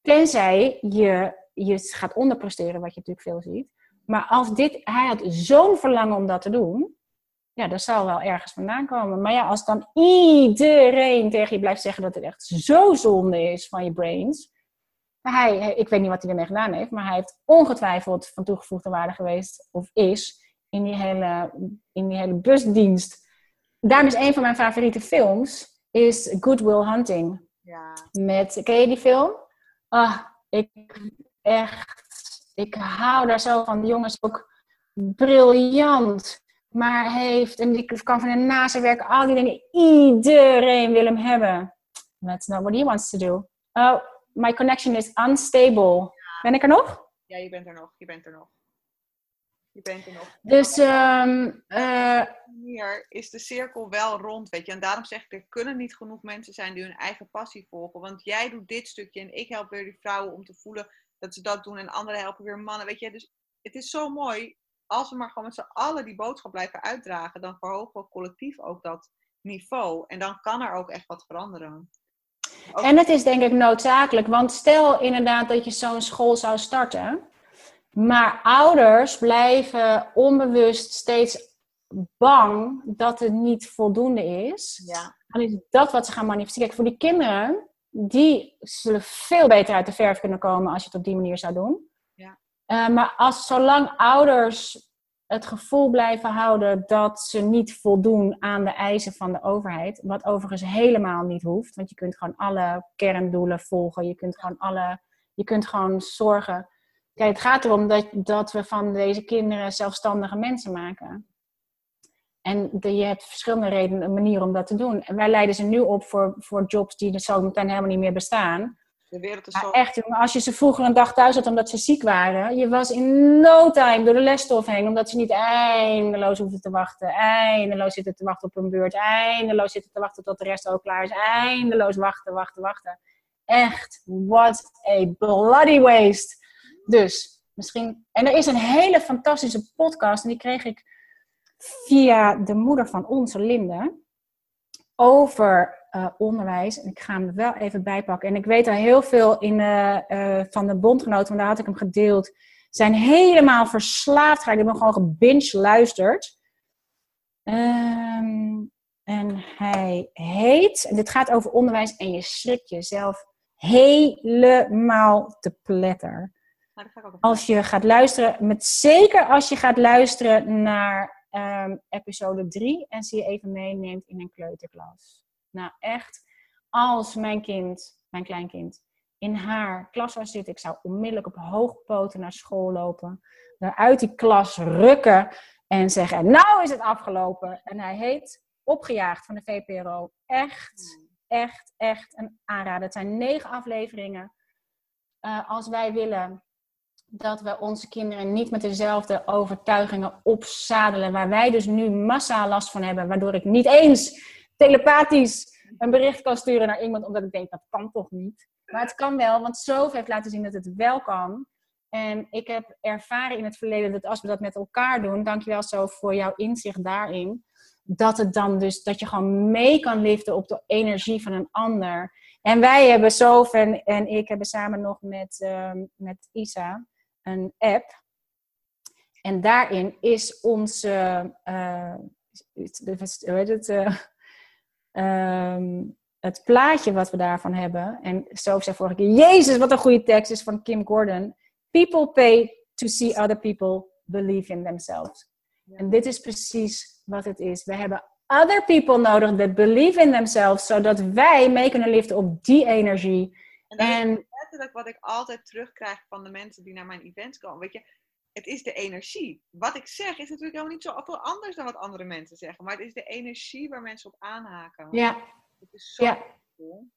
A: Tenzij je, je gaat onderpresteren, wat je natuurlijk veel ziet. Maar als dit, hij had zo'n verlangen om dat te doen, ja, dat zal wel ergens vandaan komen. Maar ja, als dan iedereen tegen je blijft zeggen dat het echt zo zonde is van je brains. Hij- ik weet niet wat hij ermee gedaan heeft, maar hij heeft ongetwijfeld van toegevoegde waarde geweest, of is, in die hele, in die hele busdienst. Daarom is een van mijn favoriete films, is Good Will Hunting.
B: Ja.
A: Met, ken je die film? Ah, ik echt, ik hou daar zo van. De jongens ook briljant, maar heeft, en die kan van een NASA werken, al die dingen, iedereen wil hem hebben. That's not what he wants to do. Oh, my connection is unstable. Ben ik er nog?
B: Ja, je bent er nog. Je bent er nog. Je bent er nog.
A: Dus, ehm eh,
B: Hier is de cirkel wel rond, weet je. En daarom zeg ik, er kunnen niet genoeg mensen zijn die hun eigen passie volgen. Want jij doet dit stukje en ik help weer die vrouwen om te voelen dat ze dat doen. En anderen helpen weer mannen, weet je. Dus het is zo mooi. Als we maar gewoon met z'n allen die boodschap blijven uitdragen, dan verhogen we collectief ook dat niveau. En dan kan er ook echt wat veranderen.
A: En het is denk ik noodzakelijk, want stel inderdaad dat je zo'n school zou starten, maar ouders blijven onbewust steeds bang dat het niet voldoende is.
B: Ja.
A: Dan is dat wat ze gaan manifesteren. Kijk, voor die kinderen, die zullen veel beter uit de verf kunnen komen als je het op die manier zou doen.
B: Ja.
A: Eh, maar als, zolang ouders het gevoel blijven houden dat ze niet voldoen aan de eisen van de overheid, wat overigens helemaal niet hoeft, want je kunt gewoon alle kerndoelen volgen, je kunt gewoon alle, je kunt gewoon zorgen. Kijk, het gaat erom dat, dat we van deze kinderen zelfstandige mensen maken. En de, je hebt verschillende redenen, manieren om dat te doen. En wij leiden ze nu op voor, voor jobs die er zo meteen helemaal niet meer bestaan.
B: De wereld is
A: Maar
B: zo...
A: echt, als je ze vroeger een dag thuis had omdat ze ziek waren, je was in no time door de lesstof heen, omdat ze niet eindeloos hoefden te wachten, eindeloos zitten te wachten op hun beurt, eindeloos zitten te wachten tot de rest ook klaar is, eindeloos wachten, wachten, wachten. Echt, what a bloody waste. Dus, misschien, en er is een hele fantastische podcast, en die kreeg ik via de moeder van onze Linde, over eh, onderwijs. En ik ga hem er wel even bijpakken. En ik weet al heel veel in, eh, eh, van de bondgenoten, want daar had ik hem gedeeld, zijn helemaal verslaafd geraakt. Die hebben gewoon gebinge luisterd. Ehm, en hij heet, en dit gaat over onderwijs, en je schrikt jezelf helemaal te pletter.
B: Nou,
A: Als je gaat luisteren, met zeker als je gaat luisteren naar ehm, episode 3 en ze je even meeneemt in een kleuterklas. Nou, echt, als mijn kind, mijn kleinkind, in haar klas zou zitten, ik zou onmiddellijk op hoogpoten naar school lopen, uit die klas rukken en zeggen: Nou is het afgelopen. En hij heet Opgejaagd van de VPRO. Echt, echt, echt een aanrader. Het zijn negen afleveringen. Eh, als wij willen dat we onze kinderen niet met dezelfde overtuigingen opzadelen, waar wij dus nu massaal last van hebben, waardoor ik niet eens telepathisch een bericht kan sturen naar iemand, omdat ik denk dat kan toch niet. Maar het kan wel, want zoveel heeft laten zien dat het wel kan. En ik heb ervaren in het verleden dat als we dat met elkaar doen, dankjewel zo voor jouw inzicht daarin, dat het dan dus, dat je gewoon mee kan liften op de energie van een ander. En wij hebben Sof en, en ik hebben samen nog met, ehm, met Isa een app. En daarin is onze, eh, het- hoe heet het, eh, ehm, het plaatje wat we daarvan hebben. En Sof zei vorige keer, Jezus, wat een goede tekst is van Kim Gordon. People pay to see other people believe in themselves. En dit is precies wat het is. We hebben other people nodig that believe in themselves, zodat wij mee kunnen liften op die energie.
B: En letterlijk wat ik altijd terugkrijg van de mensen die naar mijn events komen. Weet je, het is de energie. Wat ik zeg is natuurlijk helemaal niet zo veel anders dan wat andere mensen zeggen. Maar het is de energie waar mensen op aanhaken.
A: ja,
B: Het is zo
A: ja.
B: cool.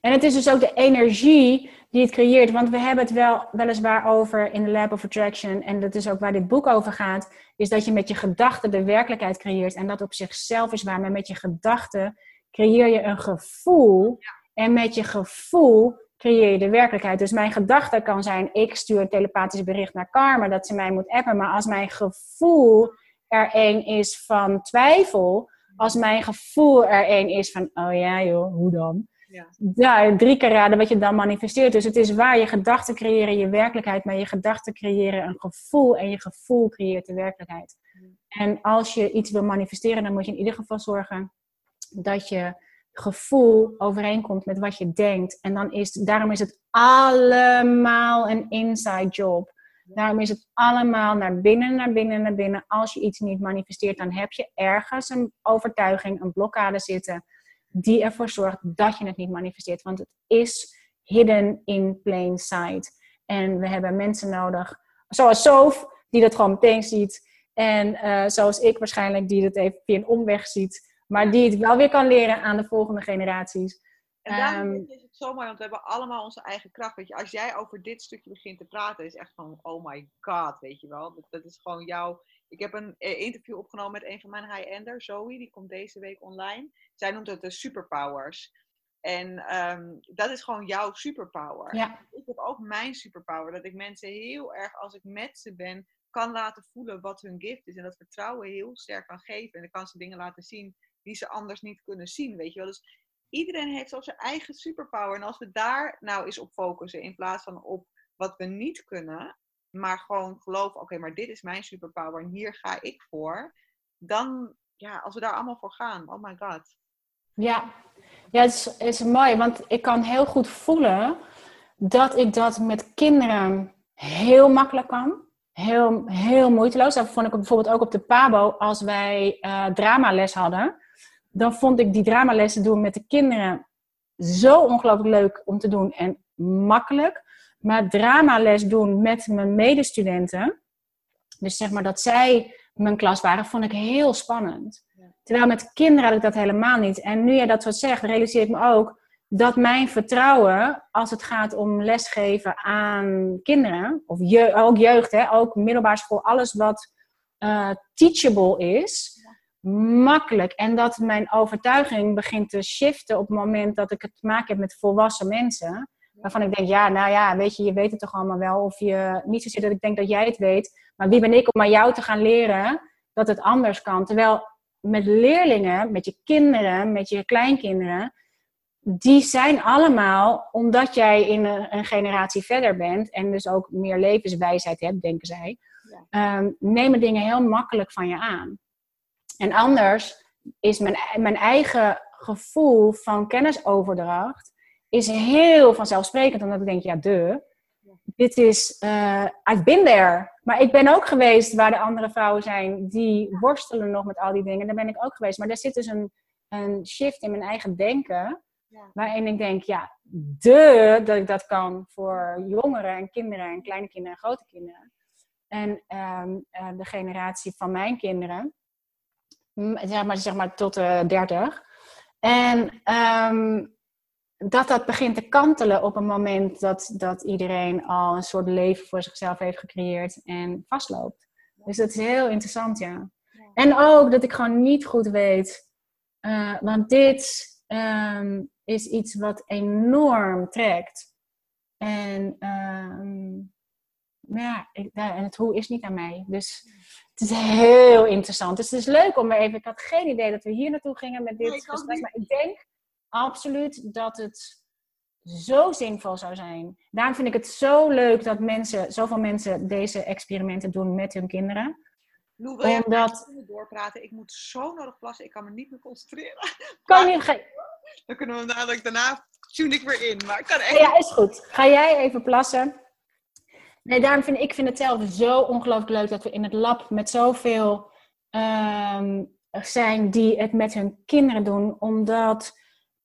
A: En het is dus ook de energie die het creëert. Want we hebben het wel weliswaar over in de Lab of Attraction. En dat is ook waar dit boek over gaat. Is dat je met je gedachten de werkelijkheid creëert. En dat op zichzelf is waar. Maar met je gedachten creëer je een gevoel. En met je gevoel creëer je de werkelijkheid. Dus mijn gedachte kan zijn: ik stuur een telepathisch bericht naar Karma dat ze mij moet appen. Maar als mijn gevoel er een is van twijfel. Als mijn gevoel er een is van: oh ja, joh, hoe dan?
B: Ja.
A: ja, drie keer raden wat je dan manifesteert. Dus het is waar je gedachten creëren je werkelijkheid, maar je gedachten creëren een gevoel en je gevoel creëert de werkelijkheid. En als je iets wil manifesteren, dan moet je in ieder geval zorgen dat je gevoel overeenkomt met wat je denkt. En dan is, daarom is het allemaal een inside job. Daarom is het allemaal naar binnen, naar binnen, naar binnen. Als je iets niet manifesteert, dan heb je ergens een overtuiging, een blokkade zitten die ervoor zorgt dat je het niet manifesteert. Want het is hidden in plain sight. En we hebben mensen nodig, zoals Sof, die dat gewoon meteen ziet. En eh, zoals ik waarschijnlijk, die het even via een omweg ziet. Maar die het wel weer kan leren aan de volgende generaties.
B: En daarom
A: Ehm,
B: is het zo mooi, want we hebben allemaal onze eigen kracht. Weet je, als jij over dit stukje begint te praten, is echt van, oh my god, weet je wel. Dat, dat is gewoon jouw... Ik heb een eh, interview opgenomen met een van mijn high-ender, Zoe, die komt deze week online. Zij noemt het de superpowers. En ehm, dat is gewoon jouw superpower.
A: Ja.
B: Ik heb ook mijn superpower, dat ik mensen heel erg, als ik met ze ben, kan laten voelen wat hun gift is. En dat vertrouwen heel sterk kan geven. En dan kan ze dingen laten zien die ze anders niet kunnen zien, weet je wel. Dus iedereen heeft zo zijn eigen superpower. En als we daar nou eens op focussen, in plaats van op wat we niet kunnen, maar gewoon geloven, oké, maar dit is mijn superpower en hier ga ik voor. Dan, ja, als we daar allemaal voor gaan, oh my god.
A: Ja, ja het, is, het is mooi, want ik kan heel goed voelen dat ik dat met kinderen heel makkelijk kan. Heel, heel moeiteloos. Dat vond ik bijvoorbeeld ook op de PABO, als wij eh, dramales hadden. Dan vond ik die dramalessen doen met de kinderen zo ongelooflijk leuk om te doen en makkelijk. Maar dramales doen met mijn medestudenten, dus zeg maar dat zij mijn klas waren, vond ik heel spannend. Terwijl met kinderen had ik dat helemaal niet. En nu je dat zo zegt, realiseer ik me ook dat mijn vertrouwen, als het gaat om lesgeven aan kinderen, of je, ook jeugd, hè, ook middelbare school, alles wat eh, teachable is, makkelijk. En dat mijn overtuiging begint te shiften op het moment dat ik het te maken heb met volwassen mensen. Waarvan ik denk, ja, nou ja, weet je, je weet het toch allemaal wel. Of je, niet zozeer dat ik denk dat jij het weet, maar wie ben ik om aan jou te gaan leren dat het anders kan. Terwijl met leerlingen, met je kinderen, met je kleinkinderen, die zijn allemaal, omdat jij in een, een generatie verder bent en dus ook meer levenswijsheid hebt, denken zij,
B: Ja.
A: ehm, nemen dingen heel makkelijk van je aan. En anders is mijn, mijn eigen gevoel van kennisoverdracht is heel vanzelfsprekend, omdat ik denk, ja, de, dit is, I've been there. Maar ik ben ook geweest waar de andere vrouwen zijn die worstelen nog met al die dingen. Daar ben ik ook geweest. Maar er zit dus een, een shift in mijn eigen denken.
B: Ja.
A: Waarin ik denk, ja, de dat ik dat kan voor jongeren en kinderen en kleine kinderen en grote kinderen. En ehm, eh, de generatie van mijn kinderen, zeg maar, zeg maar tot de 30. En ehm, dat dat begint te kantelen op een moment dat, dat iedereen al een soort leven voor zichzelf heeft gecreëerd en vastloopt. Dus dat is heel interessant, ja. En ook dat ik gewoon niet goed weet, eh, want dit ehm, is iets wat enorm trekt. En, ehm, ja, ik, ja, en het hoe is niet aan mij. Dus het is heel interessant. Dus het is leuk om weer even. Ik had geen idee dat we hier naartoe gingen met dit
B: Nee,
A: gesprek. Maar ik denk absoluut dat het zo zinvol zou zijn. Daarom vind ik het zo leuk dat mensen, zoveel mensen deze experimenten doen met hun kinderen.
B: Lou, wil jij
A: Omdat-
B: even doorpraten? Ik moet zo nodig plassen, ik kan me niet meer concentreren.
A: Kan je, ga,
B: Dan kunnen we dadelijk daarna tune ik weer in. Maar ik kan echt
A: ja, is goed. Ga jij even plassen? Nee, daarom vind ik vind het zelf zo ongelooflijk leuk dat we in het lab met zoveel ehm, zijn die het met hun kinderen doen. Omdat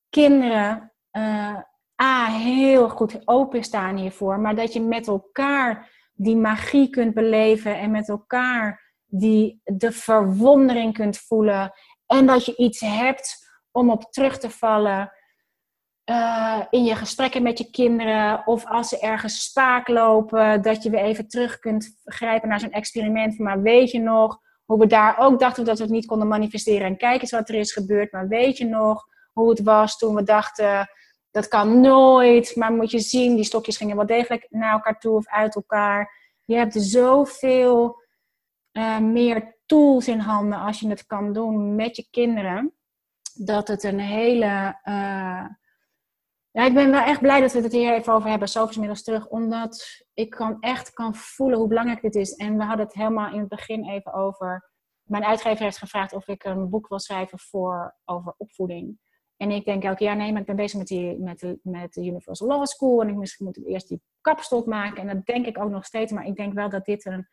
A: kinderen eh, A, heel goed openstaan hiervoor. Maar dat je met elkaar die magie kunt beleven. En met elkaar die, de verwondering kunt voelen. En dat je iets hebt om op terug te vallen eh, in je gesprekken met je kinderen of als ze ergens spaak lopen, dat je weer even terug kunt grijpen naar zo'n experiment. Maar weet je nog hoe we daar ook dachten dat we het niet konden manifesteren en kijk eens wat er is gebeurd. Maar weet je nog hoe het was toen we dachten dat kan nooit, maar moet je zien, die stokjes gingen wel degelijk naar elkaar toe of uit elkaar. Je hebt zoveel eh, meer tools in handen als je het kan doen met je kinderen. Dat het een hele. eh, ja, ik ben wel echt blij dat we het hier even over hebben, zoveel inmiddels terug. Omdat ik kan echt kan voelen hoe belangrijk dit is. En we hadden het helemaal in het begin even over. Mijn uitgever heeft gevraagd of ik een boek wil schrijven voor, over opvoeding. En ik denk elke jaar, nee, maar ik ben bezig met, die, met, de, met de Universal Law School. En ik misschien moet ik eerst die kapstok maken. En dat denk ik ook nog steeds. Maar ik denk wel dat dit een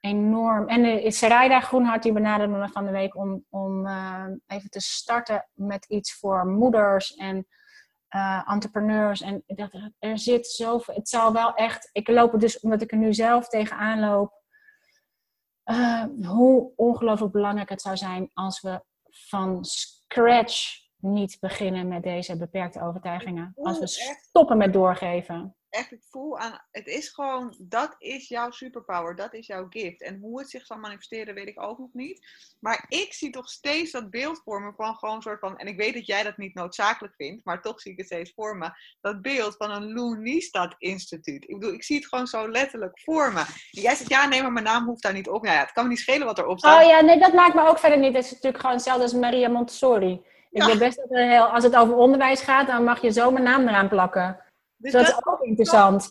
A: enorm... En uh, Sarayda Groenhart die benaderde me van de week om, om uh, even te starten met iets voor moeders en uh, entrepreneurs. En dat, er zit zoveel... Het zal wel echt... Ik loop er dus, omdat ik er nu zelf tegenaan loop... eh, hoe ongelooflijk belangrijk het zou zijn als we van scratch niet beginnen met deze beperkte overtuigingen. Als we stoppen met doorgeven.
B: Echt, ik voel aan, het is gewoon, dat is jouw superpower, dat is jouw gift. En hoe het zich zal manifesteren, weet ik ook nog niet. Maar ik zie toch steeds dat beeld voor me van gewoon een soort van, en ik weet dat jij dat niet noodzakelijk vindt, maar toch zie ik het steeds voor me, dat beeld van een Loonistad instituut. Ik bedoel, ik zie het gewoon zo letterlijk voor me. En jij zegt, ja, nee, maar mijn naam hoeft daar niet op. Nou ja, het kan me niet schelen wat erop staat.
A: Oh ja, nee, dat maakt me ook verder niet. Het is natuurlijk gewoon hetzelfde als Maria Montessori. Ik
B: Ja.
A: wil best dat er heel, als het over onderwijs gaat, dan mag je zo mijn naam eraan plakken.
B: Dus
A: dat is ook interessant.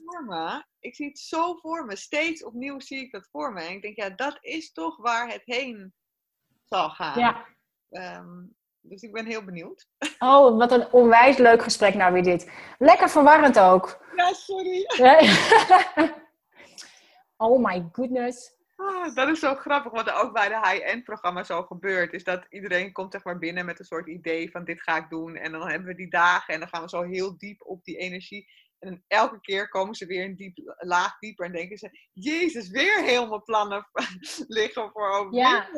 B: Ik zie het zo voor me. Steeds opnieuw zie ik dat voor me. En ik denk, ja, dat is toch waar het heen zal gaan.
A: Ja.
B: Ehm, dus ik ben heel benieuwd.
A: Oh, wat een onwijs leuk gesprek nou weer dit. Lekker verwarrend ook.
B: Ja, sorry.
A: oh my goodness.
B: Ah, dat is zo grappig, wat er ook bij de high-end programma zo gebeurt. Is dat iedereen komt zeg maar binnen met een soort idee van dit ga ik doen. En dan hebben we die dagen en dan gaan we zo heel diep op die energie. En dan elke keer komen ze weer een diep, laag dieper en denken ze... Jezus, weer helemaal plannen liggen voor over.
A: Ja.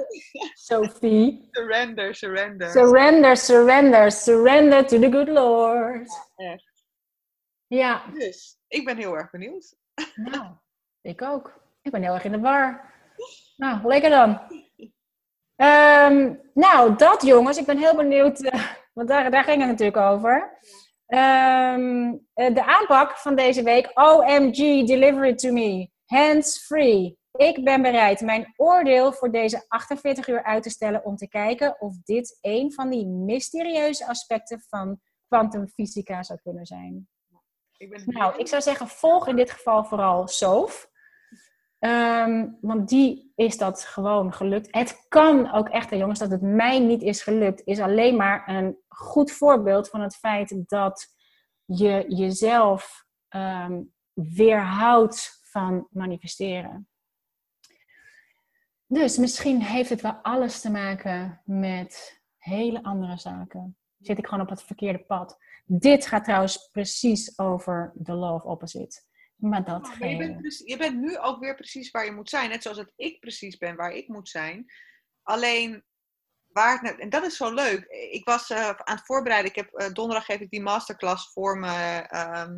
A: Sophie.
B: Surrender, surrender.
A: Surrender, surrender, surrender to the good Lord.
B: Echt.
A: Ja,
B: Dus, ik ben heel erg benieuwd.
A: nou, ik ook. Ik ben heel erg in de war. Nou, lekker dan. Ehm, nou, dat jongens. Ik ben heel benieuwd, eh, want daar, daar ging het natuurlijk over. Ehm, eh, de aanpak van deze week. OMG, deliver it to me. Hands free. Ik ben bereid mijn oordeel voor deze 48 uur uit te stellen om te kijken of dit een van die mysterieuze aspecten van kwantumfysica zou kunnen zijn.
B: Ik ben
A: Nou, ik zou zeggen, volg in dit geval vooral Sof. Ehm, want die is dat gewoon gelukt. Het kan ook echt, jongens, dat het mij niet is gelukt, is alleen maar een goed voorbeeld van het feit dat je jezelf ehm, weerhoudt van manifesteren. Dus misschien heeft het wel alles te maken met hele andere zaken. Zit ik gewoon op het verkeerde pad. Dit gaat trouwens precies over de law of opposite. Maar dat
B: je, bent precies- je bent nu ook weer precies waar je moet zijn. Net zoals dat ik precies ben waar ik moet zijn. Alleen, waar het en dat is zo leuk. Ik was eh, aan het voorbereiden. Ik heb, eh, donderdag geef ik die masterclass voor me.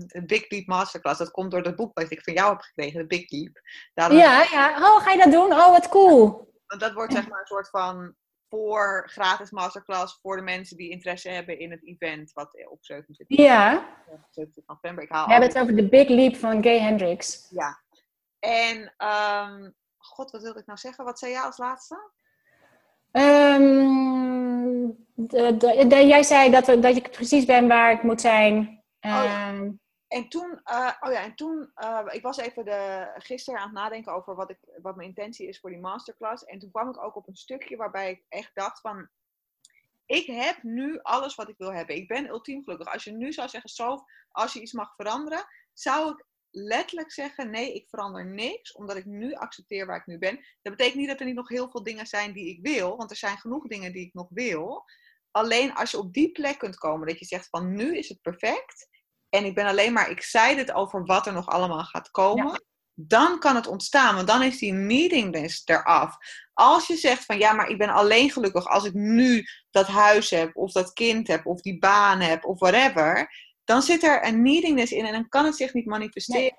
B: de Big Leap Masterclass. Dat komt door het boek wat ik van jou heb gekregen. De Big. Daarom,
A: Ja, ja. Oh, ga je dat doen? Oh, wat cool.
B: Want dat wordt zeg maar een soort van voor gratis masterclass voor de mensen die interesse hebben in het event. Wat op 27,
A: Ja.
B: 27 november. Ik haal
A: We hebben het over de Big Leap van Gay Hendricks.
B: Ja. En, ehm, god, wat wilde ik nou zeggen? Wat zei jij als laatste?
A: Ehm, de, de- de- jij zei dat, dat ik precies ben waar ik moet zijn.
B: ja.
A: Ehm,
B: En toen, eh, oh ja, en toen, eh, ik was even de, gisteren aan het nadenken over wat, ik, wat mijn intentie is voor die masterclass. En toen kwam ik ook op een stukje waarbij ik echt dacht van, ik heb nu alles wat ik wil hebben. Ik ben ultiem gelukkig. Als je nu zou zeggen, zo, als je iets mag veranderen, zou ik letterlijk zeggen, nee, ik verander niks, omdat ik nu accepteer waar ik nu ben. Dat betekent niet dat er niet nog heel veel dingen zijn die ik wil, want er zijn genoeg dingen die ik nog wil. Alleen als je op die plek kunt komen, dat je zegt van, nu is het perfect. En ik ben alleen maar excited over wat er nog allemaal gaat komen. Dan kan het ontstaan, want dan is die needingness eraf. Als je zegt van ja, maar ik ben alleen gelukkig als ik nu dat huis heb, of dat kind heb, of die baan heb, of whatever. Dan zit er een needingness in en dan kan het zich niet manifesteren.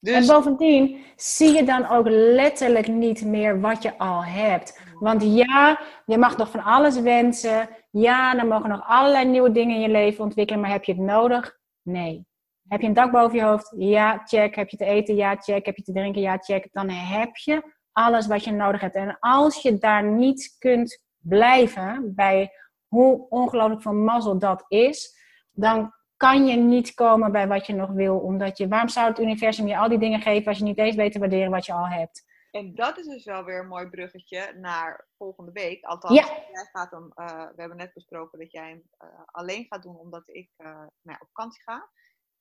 A: En
B: Dus
A: bovendien zie je dan ook letterlijk niet meer wat je al hebt. Want ja, je mag nog van alles wensen. Ja, er mogen nog allerlei nieuwe dingen in je leven ontwikkelen. Maar heb je het nodig? Nee. Heb je een dak boven je hoofd? Ja, check. Heb je te eten? Ja, check. Heb je te drinken? Ja, check. Dan heb je alles wat je nodig hebt. En als je daar niet kunt blijven bij hoe ongelooflijk veel mazzel dat is, dan kan je niet komen bij wat je nog wil. Omdat je, waarom zou het universum je al die dingen geven als je niet eens weet te waarderen wat je al hebt?
B: En dat is dus wel weer een mooi bruggetje naar volgende week. Althans,
A: Ja.
B: jij gaat hem, eh, we hebben net besproken dat jij hem eh, alleen gaat doen omdat ik eh, nou ja, op vakantie ga.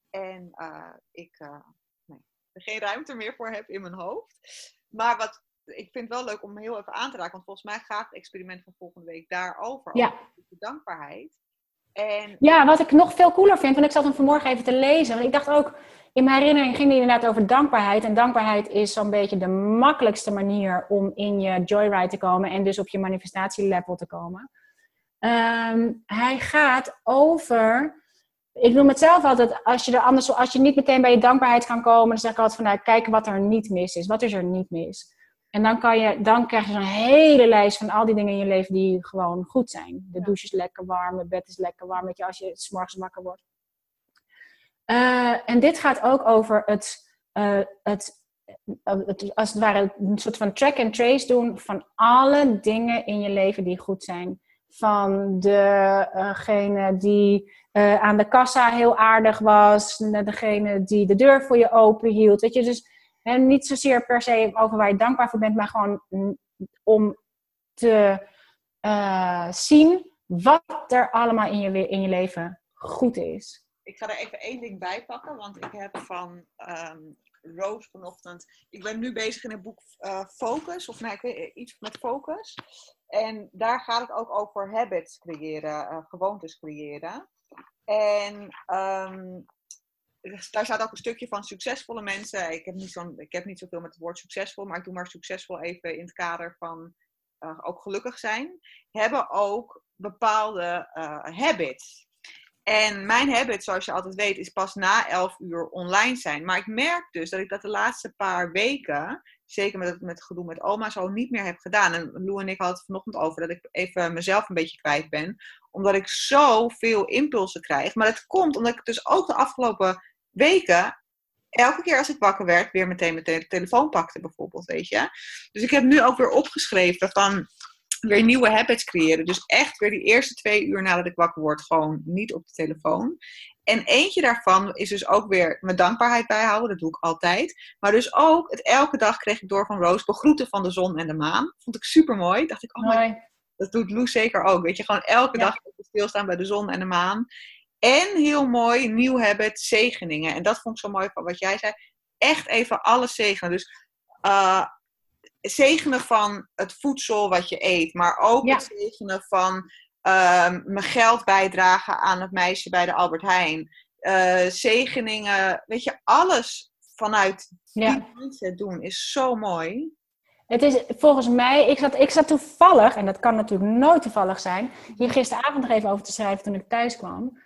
B: En ik nee, er geen ruimte meer voor heb in mijn hoofd. Maar wat ik vind het wel leuk om heel even aan te raken. Want volgens mij gaat het experiment van volgende week daarover.
A: Ja.
B: Over de dankbaarheid.
A: Ja, wat ik nog veel cooler vind, want ik zat hem vanmorgen even te lezen. Want ik dacht ook, in mijn herinnering ging die inderdaad over dankbaarheid. En dankbaarheid is zo'n beetje de makkelijkste manier om in je joyride te komen en dus op je manifestatielevel te komen. Ehm, hij gaat over. Ik noem het zelf altijd, als je, er anders, als je niet meteen bij je dankbaarheid kan komen, dan zeg ik altijd van nou, kijk wat er niet mis is. Wat is er niet mis? En dan, kan je, dan krijg je zo'n hele lijst van al die dingen in je leven die gewoon goed zijn. De douche is lekker warm, het bed is lekker warm, weet je, als je 's morgens wakker wordt. Eh, en dit gaat ook over het, eh, het, eh, het, als het ware, een soort van track and trace doen van alle dingen in je leven die goed zijn. Van degene die aan de kassa heel aardig was, naar degene die de deur voor je open hield. Weet je, dus hè, niet zozeer per se over waar je dankbaar voor bent, maar gewoon om te eh, zien wat er allemaal in je, in je leven goed is.
B: ik ga er even één ding bij pakken, want ik heb van ehm Roos vanochtend. Ik ben nu bezig in het boek eh, Focus, of weet, iets met Focus. En daar gaat het ook over habits creëren, gewoontes creëren. En ehm, daar staat ook een stukje van succesvolle mensen. Ik heb, niet zo'n, ik heb niet zoveel met het woord succesvol, maar ik doe maar succesvol even in het kader van eh, ook gelukkig zijn. Hebben ook bepaalde eh, habits. En mijn habit, zoals je altijd weet, is pas na 11 uur online zijn. Maar ik merk dus dat ik dat de laatste paar weken, zeker met het, met gedoe met oma, zo niet meer heb gedaan. En Lou en ik hadden het vanochtend over dat ik even mezelf een beetje kwijt ben. Omdat ik zoveel impulsen krijg. Maar dat komt omdat ik dus ook de afgelopen weken, elke keer als ik wakker werd, weer meteen mijn te- telefoon pakte bijvoorbeeld, weet je. Dus ik heb nu ook weer opgeschreven van weer nieuwe habits creëren. Dus echt weer die eerste twee uur nadat ik wakker word, gewoon niet op de telefoon. En eentje daarvan is dus ook weer mijn dankbaarheid bijhouden. Dat doe ik altijd. Maar dus ook, het elke dag kreeg ik door van Roos begroeten van de zon en de maan. Vond ik super mooi. Dacht ik, oh my dat doet Loes zeker ook. Weet je, gewoon elke
A: Ja.
B: dag stilstaan bij de zon en de maan. En heel mooi, nieuw habit, zegeningen. En dat vond ik zo mooi van wat jij zei. Echt even alles zegenen. Dus eh, zegenen van het voedsel wat je eet. Maar ook
A: Ja.
B: het zegenen van ehm, mijn geld bijdragen aan het meisje bij de Albert Heijn. Eh, zegeningen, weet je, alles vanuit
A: Ja.
B: die mindset doen is zo mooi.
A: Het is volgens mij, ik zat, ik zat toevallig, en dat kan natuurlijk nooit toevallig zijn, hier gisteravond nog even over te schrijven toen ik thuis kwam.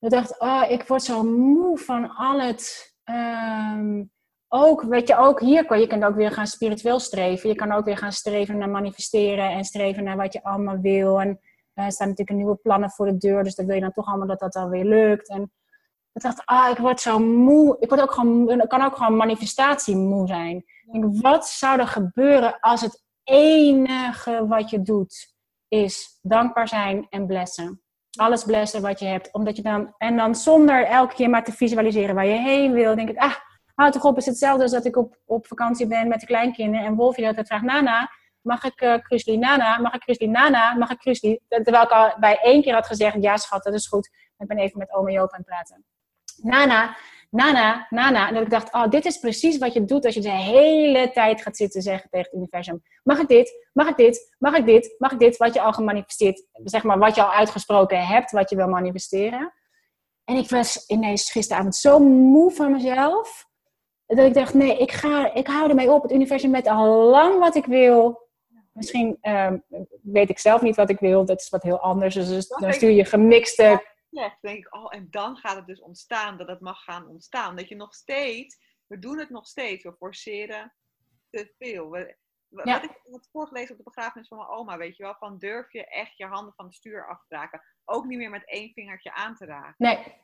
A: Ik dacht, oh, ik word zo moe van al het. ehm, ook, weet je, ook hier kan je kunt ook weer gaan spiritueel streven. Je kan ook weer gaan streven naar manifesteren en streven naar wat je allemaal wil. En eh, er staan natuurlijk nieuwe plannen voor de deur, dus dan wil je dan toch allemaal dat dat dan weer lukt. En ik dacht, ah, ik word zo moe. Ik word ook gewoon, kan ook gewoon manifestatie moe zijn. Ik wat zou er gebeuren als het enige wat je doet is dankbaar zijn en blessen? Alles blessen wat je hebt. Omdat je dan, en dan zonder elke keer maar te visualiseren waar je heen wil. Denk ik, ah, houd toch op. Het is hetzelfde als dat ik op, op vakantie ben met de kleinkinderen. En Wolfje dat vraagt, Nana, mag ik uh, Nana? Mag ik Krusli Nana? Mag ik Krusli? Terwijl ik al bij één keer had gezegd, ja schat, dat is goed. Ik ben even met oma Joop aan het praten. Nana, Nana, Nana. En dat ik dacht, oh, dit is precies wat je doet als je de hele tijd gaat zitten zeggen tegen het universum. Mag ik dit? Mag ik dit? Mag ik dit? Mag ik dit? Wat je al gemanifesteerd, zeg maar, wat je al uitgesproken hebt, wat je wil manifesteren. En ik was ineens gisteravond zo moe van mezelf. Dat ik dacht, nee, ik, ga, ik hou ermee op. Het universum weet al lang wat ik wil. Misschien ehm, weet ik zelf niet wat ik wil. Dat is wat heel anders. Dus dan stuur je gemixte
B: zegt, denk ik, oh, en dan gaat het dus ontstaan, dat het mag gaan ontstaan. Dat je nog steeds, we doen het nog steeds, we forceren te veel. We, we,
A: Ja.
B: Wat ik had voorgelezen op de begrafenis van mijn oma, weet je wel, van durf je echt je handen van het stuur af te raken. Ook niet meer met één vingertje aan te raken.
A: Nee,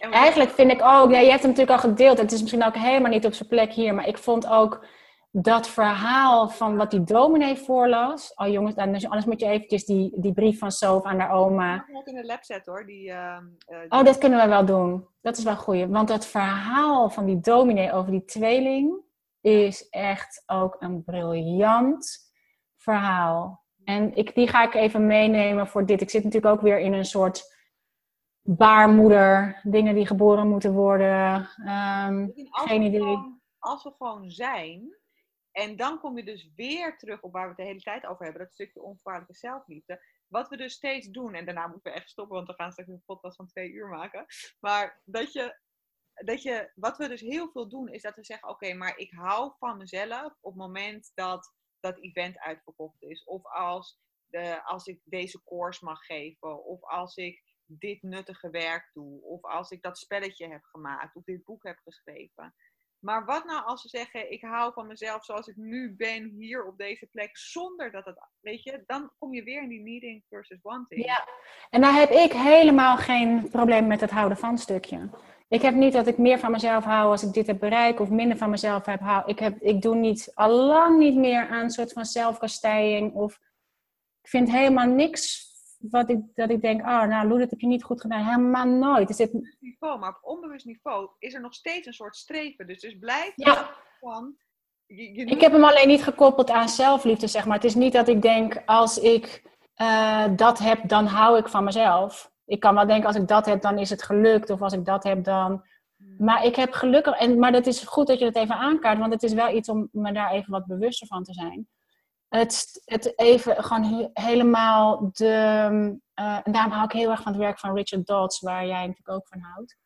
A: eigenlijk vind ik ook, ja, je hebt hem natuurlijk al gedeeld. Het is misschien ook helemaal niet op zijn plek hier, maar ik vond ook dat verhaal van wat die dominee voorlas. Oh jongens, dus anders moet je eventjes die, die brief van Sof aan haar oma.
B: Hem ook in de lab zetten hoor, die... ehm, eh, die-
A: Oh, dat kunnen we wel doen. Dat is wel goed. Want dat verhaal van die dominee over die tweeling is echt ook een briljant verhaal. En ik, die ga ik even meenemen voor dit. Ik zit natuurlijk ook weer in een soort baarmoeder. Dingen die geboren moeten worden. Ehm, geen idee.
B: gewoon- als we gewoon zijn En dan kom je dus weer terug op waar we het de hele tijd over hebben, dat stukje onvoorwaardelijke zelfliefde. Wat we dus steeds doen, en daarna moeten we echt stoppen, want we gaan straks een podcast van twee uur maken. Maar dat je, dat je, wat we dus heel veel doen, is dat we zeggen: Oké, maar ik hou van mezelf op het moment dat dat event uitverkocht is. Of als, de, als ik deze course mag geven. Of als ik dit nuttige werk doe. Of als ik dat spelletje heb gemaakt. Of dit boek heb geschreven. Maar wat nou als ze zeggen, ik hou van mezelf zoals ik nu ben, hier op deze plek, zonder dat het, weet je, dan kom je weer in die needing versus wanting.
A: Ja, en daar heb ik helemaal geen probleem met het houden van stukje. Ik heb niet dat ik meer van mezelf hou als ik dit heb bereikt, of minder van mezelf heb hou. Ik, heb, ik doe niet, al lang niet meer aan een soort van zelfkastijding, of ik vind helemaal niks wat ik, dat ik denk, oh, nou, Lou, dat heb je niet goed gedaan. Helemaal nooit. Is dit,
B: niveau, maar op onbewust niveau is er nog steeds een soort streven. Dus, dus blijf
A: Ja.
B: van. Je, je
A: Ik heb hem alleen niet gekoppeld aan zelfliefde, zeg maar. Het is niet dat ik denk, als ik eh, dat heb, dan hou ik van mezelf. Ik kan wel denken, als ik dat heb, dan is het gelukt. Of als ik dat heb, dan... Maar ik heb gelukkig... En, maar dat is goed dat je dat even aankaart. Want het is wel iets om me daar even wat bewuster van te zijn. Het, het even gewoon he- helemaal de... eh, en daarom hou ik heel erg van het werk van Richard Dodds, waar jij natuurlijk ook van houdt.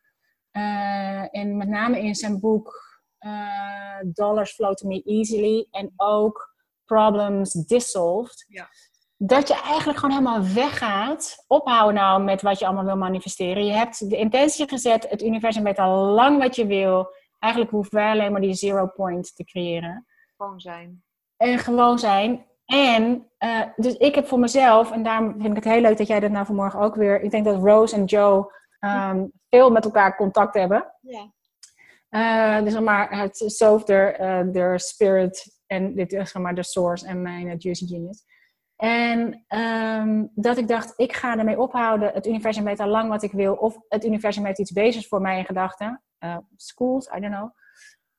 A: Eh, en met name in zijn boek eh, Dollars Flow to Me Easily en ook Problems Dissolved.
B: Ja.
A: Dat je eigenlijk gewoon helemaal weggaat. Ophouden nou met wat je allemaal wil manifesteren. Je hebt de intentie gezet, het universum weet al lang wat je wil. Eigenlijk hoeft wij alleen maar die zero point te creëren.
B: gewoon zijn.
A: En gewoon zijn. En eh, dus ik heb voor mezelf, en daarom vind ik het heel leuk dat jij dat nou vanmorgen ook weer. Ik denk dat Rose en Joe ehm, veel met elkaar contact hebben.
B: Ja.
A: Eh, dus zeg maar het eh, their spirit en dit is zeg maar de source en mijn juicy genius. En ehm, dat ik dacht, ik ga ermee ophouden. Het universum weet al lang wat ik wil. Of het universum heeft iets bezig voor mij in gedachten. Schools, I don't know.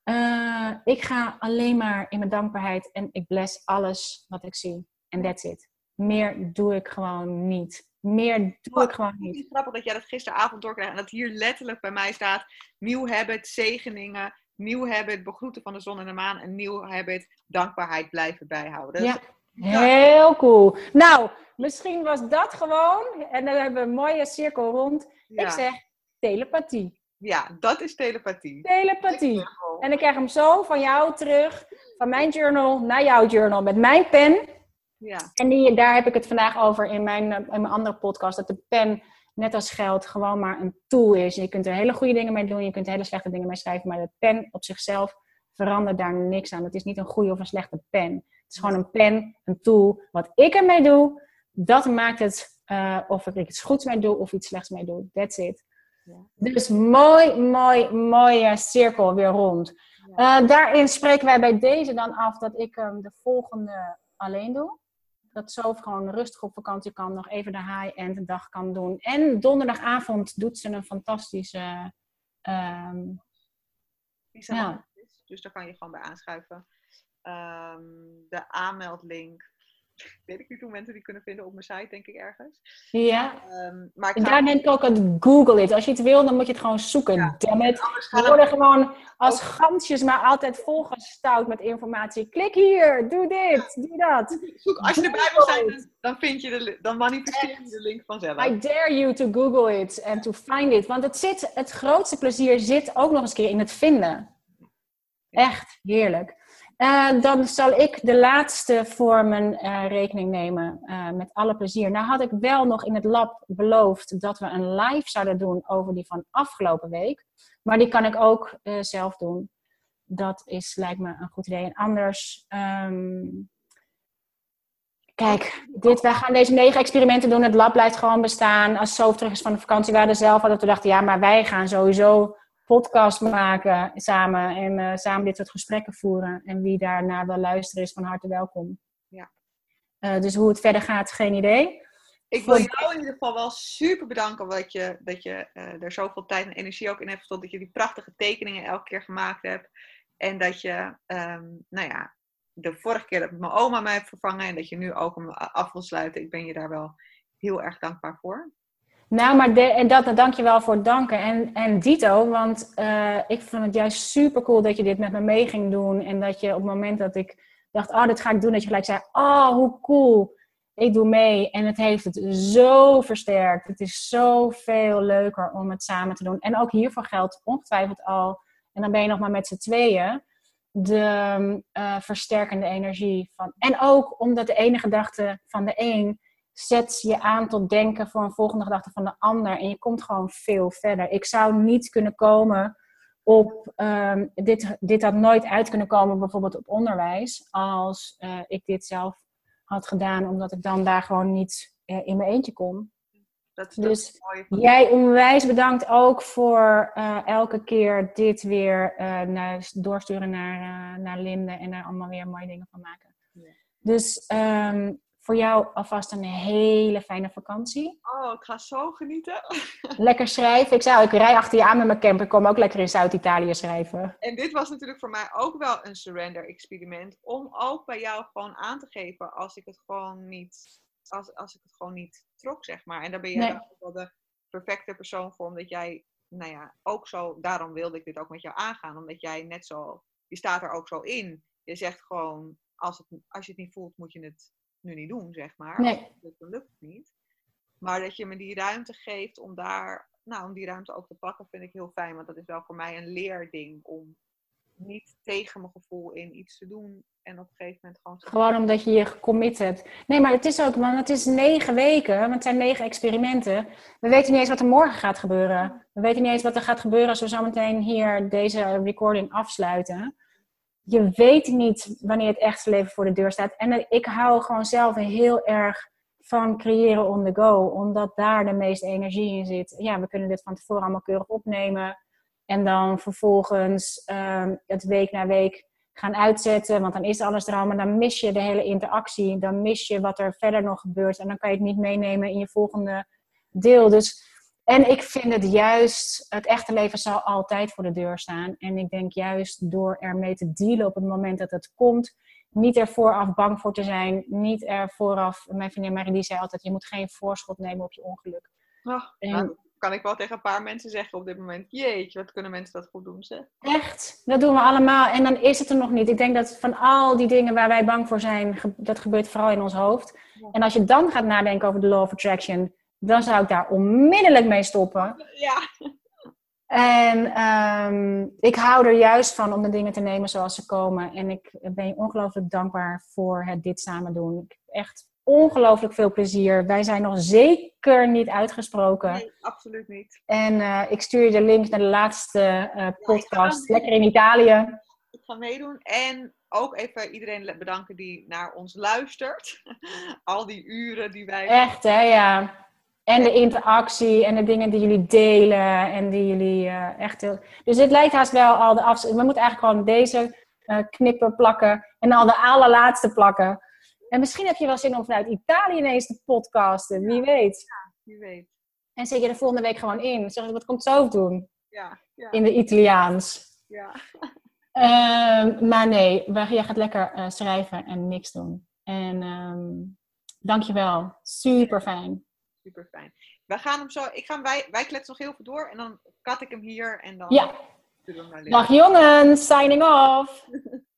A: Eh, ik ga alleen maar in mijn dankbaarheid en ik bless alles wat ik zie. En that's it. Meer doe ik gewoon niet. Meer doe ik gewoon
B: Het
A: niet.
B: is grappig dat jij dat gisteravond doorkrijgt en dat hier letterlijk bij mij staat: nieuw habit, zegeningen, nieuw habit, begroeten van de zon en de maan, en nieuw habit, dankbaarheid blijven bijhouden.
A: Ja, heel cool. Nou, misschien was dat gewoon, en dan hebben we een mooie cirkel rond.
B: ja.
A: Ik zeg telepathie.
B: Ja, dat is telepathie.
A: Telepathie. En ik krijg hem zo van jou terug, van mijn journal naar jouw journal, met mijn pen.
B: Ja,
A: En die, daar heb ik het vandaag over in mijn, eh, in mijn andere podcast. Dat de pen, net als geld, gewoon maar een tool is. Je kunt er hele goede dingen mee doen. Je kunt er hele slechte dingen mee schrijven. Maar de pen op zichzelf verandert daar niks aan. Het is niet een goede of een slechte pen. Het is gewoon een pen, een tool. Wat ik ermee doe, dat maakt het eh, of ik iets goeds mee doe of iets slechts mee doe. That's it. Dus mooi, mooi, mooie cirkel weer rond. Eh, daarin spreken wij bij deze dan af dat ik ehm, de volgende alleen doe. Dat zo gewoon rustig op vakantie kan, nog even de high-end dag kan doen. En donderdagavond doet ze een fantastische.
B: zijn
A: Ja.
B: Dus daar kan je gewoon bij aanschuiven. Ehm, de aanmeldlink. Weet ik niet hoe mensen die kunnen vinden op mijn site, denk ik ergens.
A: ja,
B: Ehm, maar ik
A: en daar denk ik ook aan Google it. Als je het wil, dan moet je het gewoon zoeken.
B: Ja.
A: Damn it.
B: anders
A: We worden gewoon als gansjes, maar altijd volgestouwd met informatie. Klik hier, doe dit, doe dat.
B: zoek, als je erbij wil zijn, dan, vind je de, dan manifesteer je de link vanzelf.
A: I dare you to Google it and to find it. Want het, zit, het grootste plezier zit ook nog eens een keer in het vinden. Echt heerlijk. Eh, dan zal ik de laatste vormen eh, rekening nemen eh, met alle plezier. Nou had ik wel nog in het lab beloofd dat we een live zouden doen over die van afgelopen week. Maar die kan ik ook zelf doen. Dat is, lijkt me een goed idee. En anders, ehm, kijk, dit, wij gaan deze negen experimenten doen. Het lab blijft gewoon bestaan. Als Sof terug is van de vakantie, we hadden zelf hadden we dachten, ja, maar wij gaan sowieso podcast maken samen en eh, samen dit soort gesprekken voeren. En wie daarnaar wil luisteren is van harte welkom.
B: Ja.
A: Eh, dus hoe het verder gaat, geen idee.
B: Ik wil jou in ieder geval wel super bedanken dat je, dat je eh, er zoveel tijd en energie ook in hebt gestopt. Dat je die prachtige tekeningen elke keer gemaakt hebt. En dat je, ehm, nou ja, de vorige keer dat mijn oma mij heeft vervangen. En dat je nu ook hem af wil sluiten. Ik ben je daar wel heel erg dankbaar voor.
A: Nou, maar de, en dat, dank je wel voor het danken. En, en dito, want eh, ik vond het juist super cool dat je dit met me mee ging doen. En dat je op het moment dat ik dacht, oh, dit ga ik doen, dat je gelijk zei, oh, hoe cool. Ik doe mee. En het heeft het zo versterkt. Het is zoveel leuker om het samen te doen. En ook hiervoor geldt ongetwijfeld al, en dan ben je nog maar met z'n tweeën, de eh, versterkende energie van. En ook omdat de ene gedachte van de een zet je aan tot denken voor een volgende gedachte van de ander. En je komt gewoon veel verder. Ik zou niet kunnen komen op. ehm, dit, dit had nooit uit kunnen komen, bijvoorbeeld op onderwijs, als eh, ik dit zelf had gedaan, omdat ik dan daar gewoon niet eh, in mijn eentje kon.
B: Dat is
A: Dus
B: mooi.
A: Jij onwijs bedankt ook voor eh, elke keer dit weer naar, doorsturen naar, naar Linde en daar allemaal weer mooie dingen van maken.
B: Ja.
A: Dus ehm, voor jou alvast een hele fijne vakantie.
B: Oh, ik ga zo genieten.
A: Lekker schrijven. Ik zei, ik rij achter je aan met mijn camper. Ik kom ook lekker in Zuid-Italië schrijven.
B: En dit was natuurlijk voor mij ook wel een surrender experiment. Om ook bij jou gewoon aan te geven als ik het gewoon niet, als, als ik het gewoon niet trok, zeg maar. En daar ben
A: Nee.
B: ook wel de perfecte persoon voor. Omdat jij, nou ja, ook zo, daarom wilde ik dit ook met jou aangaan. Omdat jij net zo, je staat er ook zo in. Je zegt gewoon, als, het, als je het niet voelt, moet je het nu niet doen, zeg maar.
A: Nee.
B: Het lukt, het niet. Maar dat je me die ruimte geeft om daar, nou, om die ruimte ook te pakken, vind ik heel fijn. Want dat is wel voor mij een leerding om niet tegen mijn gevoel in iets te doen. En op een gegeven moment gewoon
A: Gewoon omdat je je gecommit hebt. Nee, maar het is ook, man, het is negen weken. Want het zijn negen experimenten. We weten niet eens wat er morgen gaat gebeuren. We weten niet eens wat er gaat gebeuren als we zometeen hier deze recording afsluiten. Je weet niet wanneer het echte leven voor de deur staat. En ik hou gewoon zelf heel erg van creëren on the go. Omdat daar de meeste energie in zit. Ja, we kunnen dit van tevoren allemaal keurig opnemen. En dan vervolgens ehm, het week na week gaan uitzetten, want dan is alles er al, maar dan mis je de hele interactie, dan mis je wat er verder nog gebeurt en dan kan je het niet meenemen in je volgende deel. Dus, en ik vind het juist, het echte leven zal altijd voor de deur staan. En ik denk juist door ermee te dealen op het moment dat het komt, niet er vooraf bang voor te zijn, niet er vooraf, mijn vriendin Marie die zei altijd, je moet geen voorschot nemen op je ongeluk.
B: Oh,
A: En-
B: nou, kan ik wel tegen een paar mensen zeggen op dit moment. Jeetje, wat kunnen mensen dat goed doen, zeg.
A: Echt, dat doen we allemaal. En dan is het er nog niet. Ik denk dat van al die dingen waar wij bang voor zijn, dat gebeurt vooral in ons hoofd.
B: Ja.
A: En als je dan gaat nadenken over de law of attraction, dan zou ik daar onmiddellijk mee stoppen.
B: Ja,
A: En ehm, ik hou er juist van om de dingen te nemen zoals ze komen. En ik ben je ongelooflijk dankbaar voor het dit samen doen. Ik heb echt ongelooflijk veel plezier. Wij zijn nog zeker niet uitgesproken.
B: nee, absoluut niet.
A: En eh, ik stuur je de link naar de laatste eh, podcast.
B: Ja.
A: Lekker in Italië.
B: Ik ga meedoen. En ook even iedereen bedanken die naar ons luistert. Al die uren die wij...
A: Echt, hè, ja. En de interactie en de dingen die jullie delen en die jullie eh, echt heel... Dus dit lijkt haast wel al de af... We moeten eigenlijk gewoon deze eh, knippen, plakken en al de allerlaatste plakken. En misschien heb je wel zin om vanuit Italië ineens te podcasten, wie weet.
B: Wie weet.
A: En zit je er volgende week gewoon in. Zeg je, wat komt zo doen
B: Ja, ja,
A: in de Italiaans?
B: ja.
A: Ehm, maar nee, jij gaat lekker eh, schrijven en niks doen. En ehm dankjewel. Super fijn.
B: Super fijn. We gaan hem zo... Ik ga, hem- wij, wij kletsen nog heel veel door. En dan kat ik hem hier. En dan
A: Ja. Dag jongens, signing off.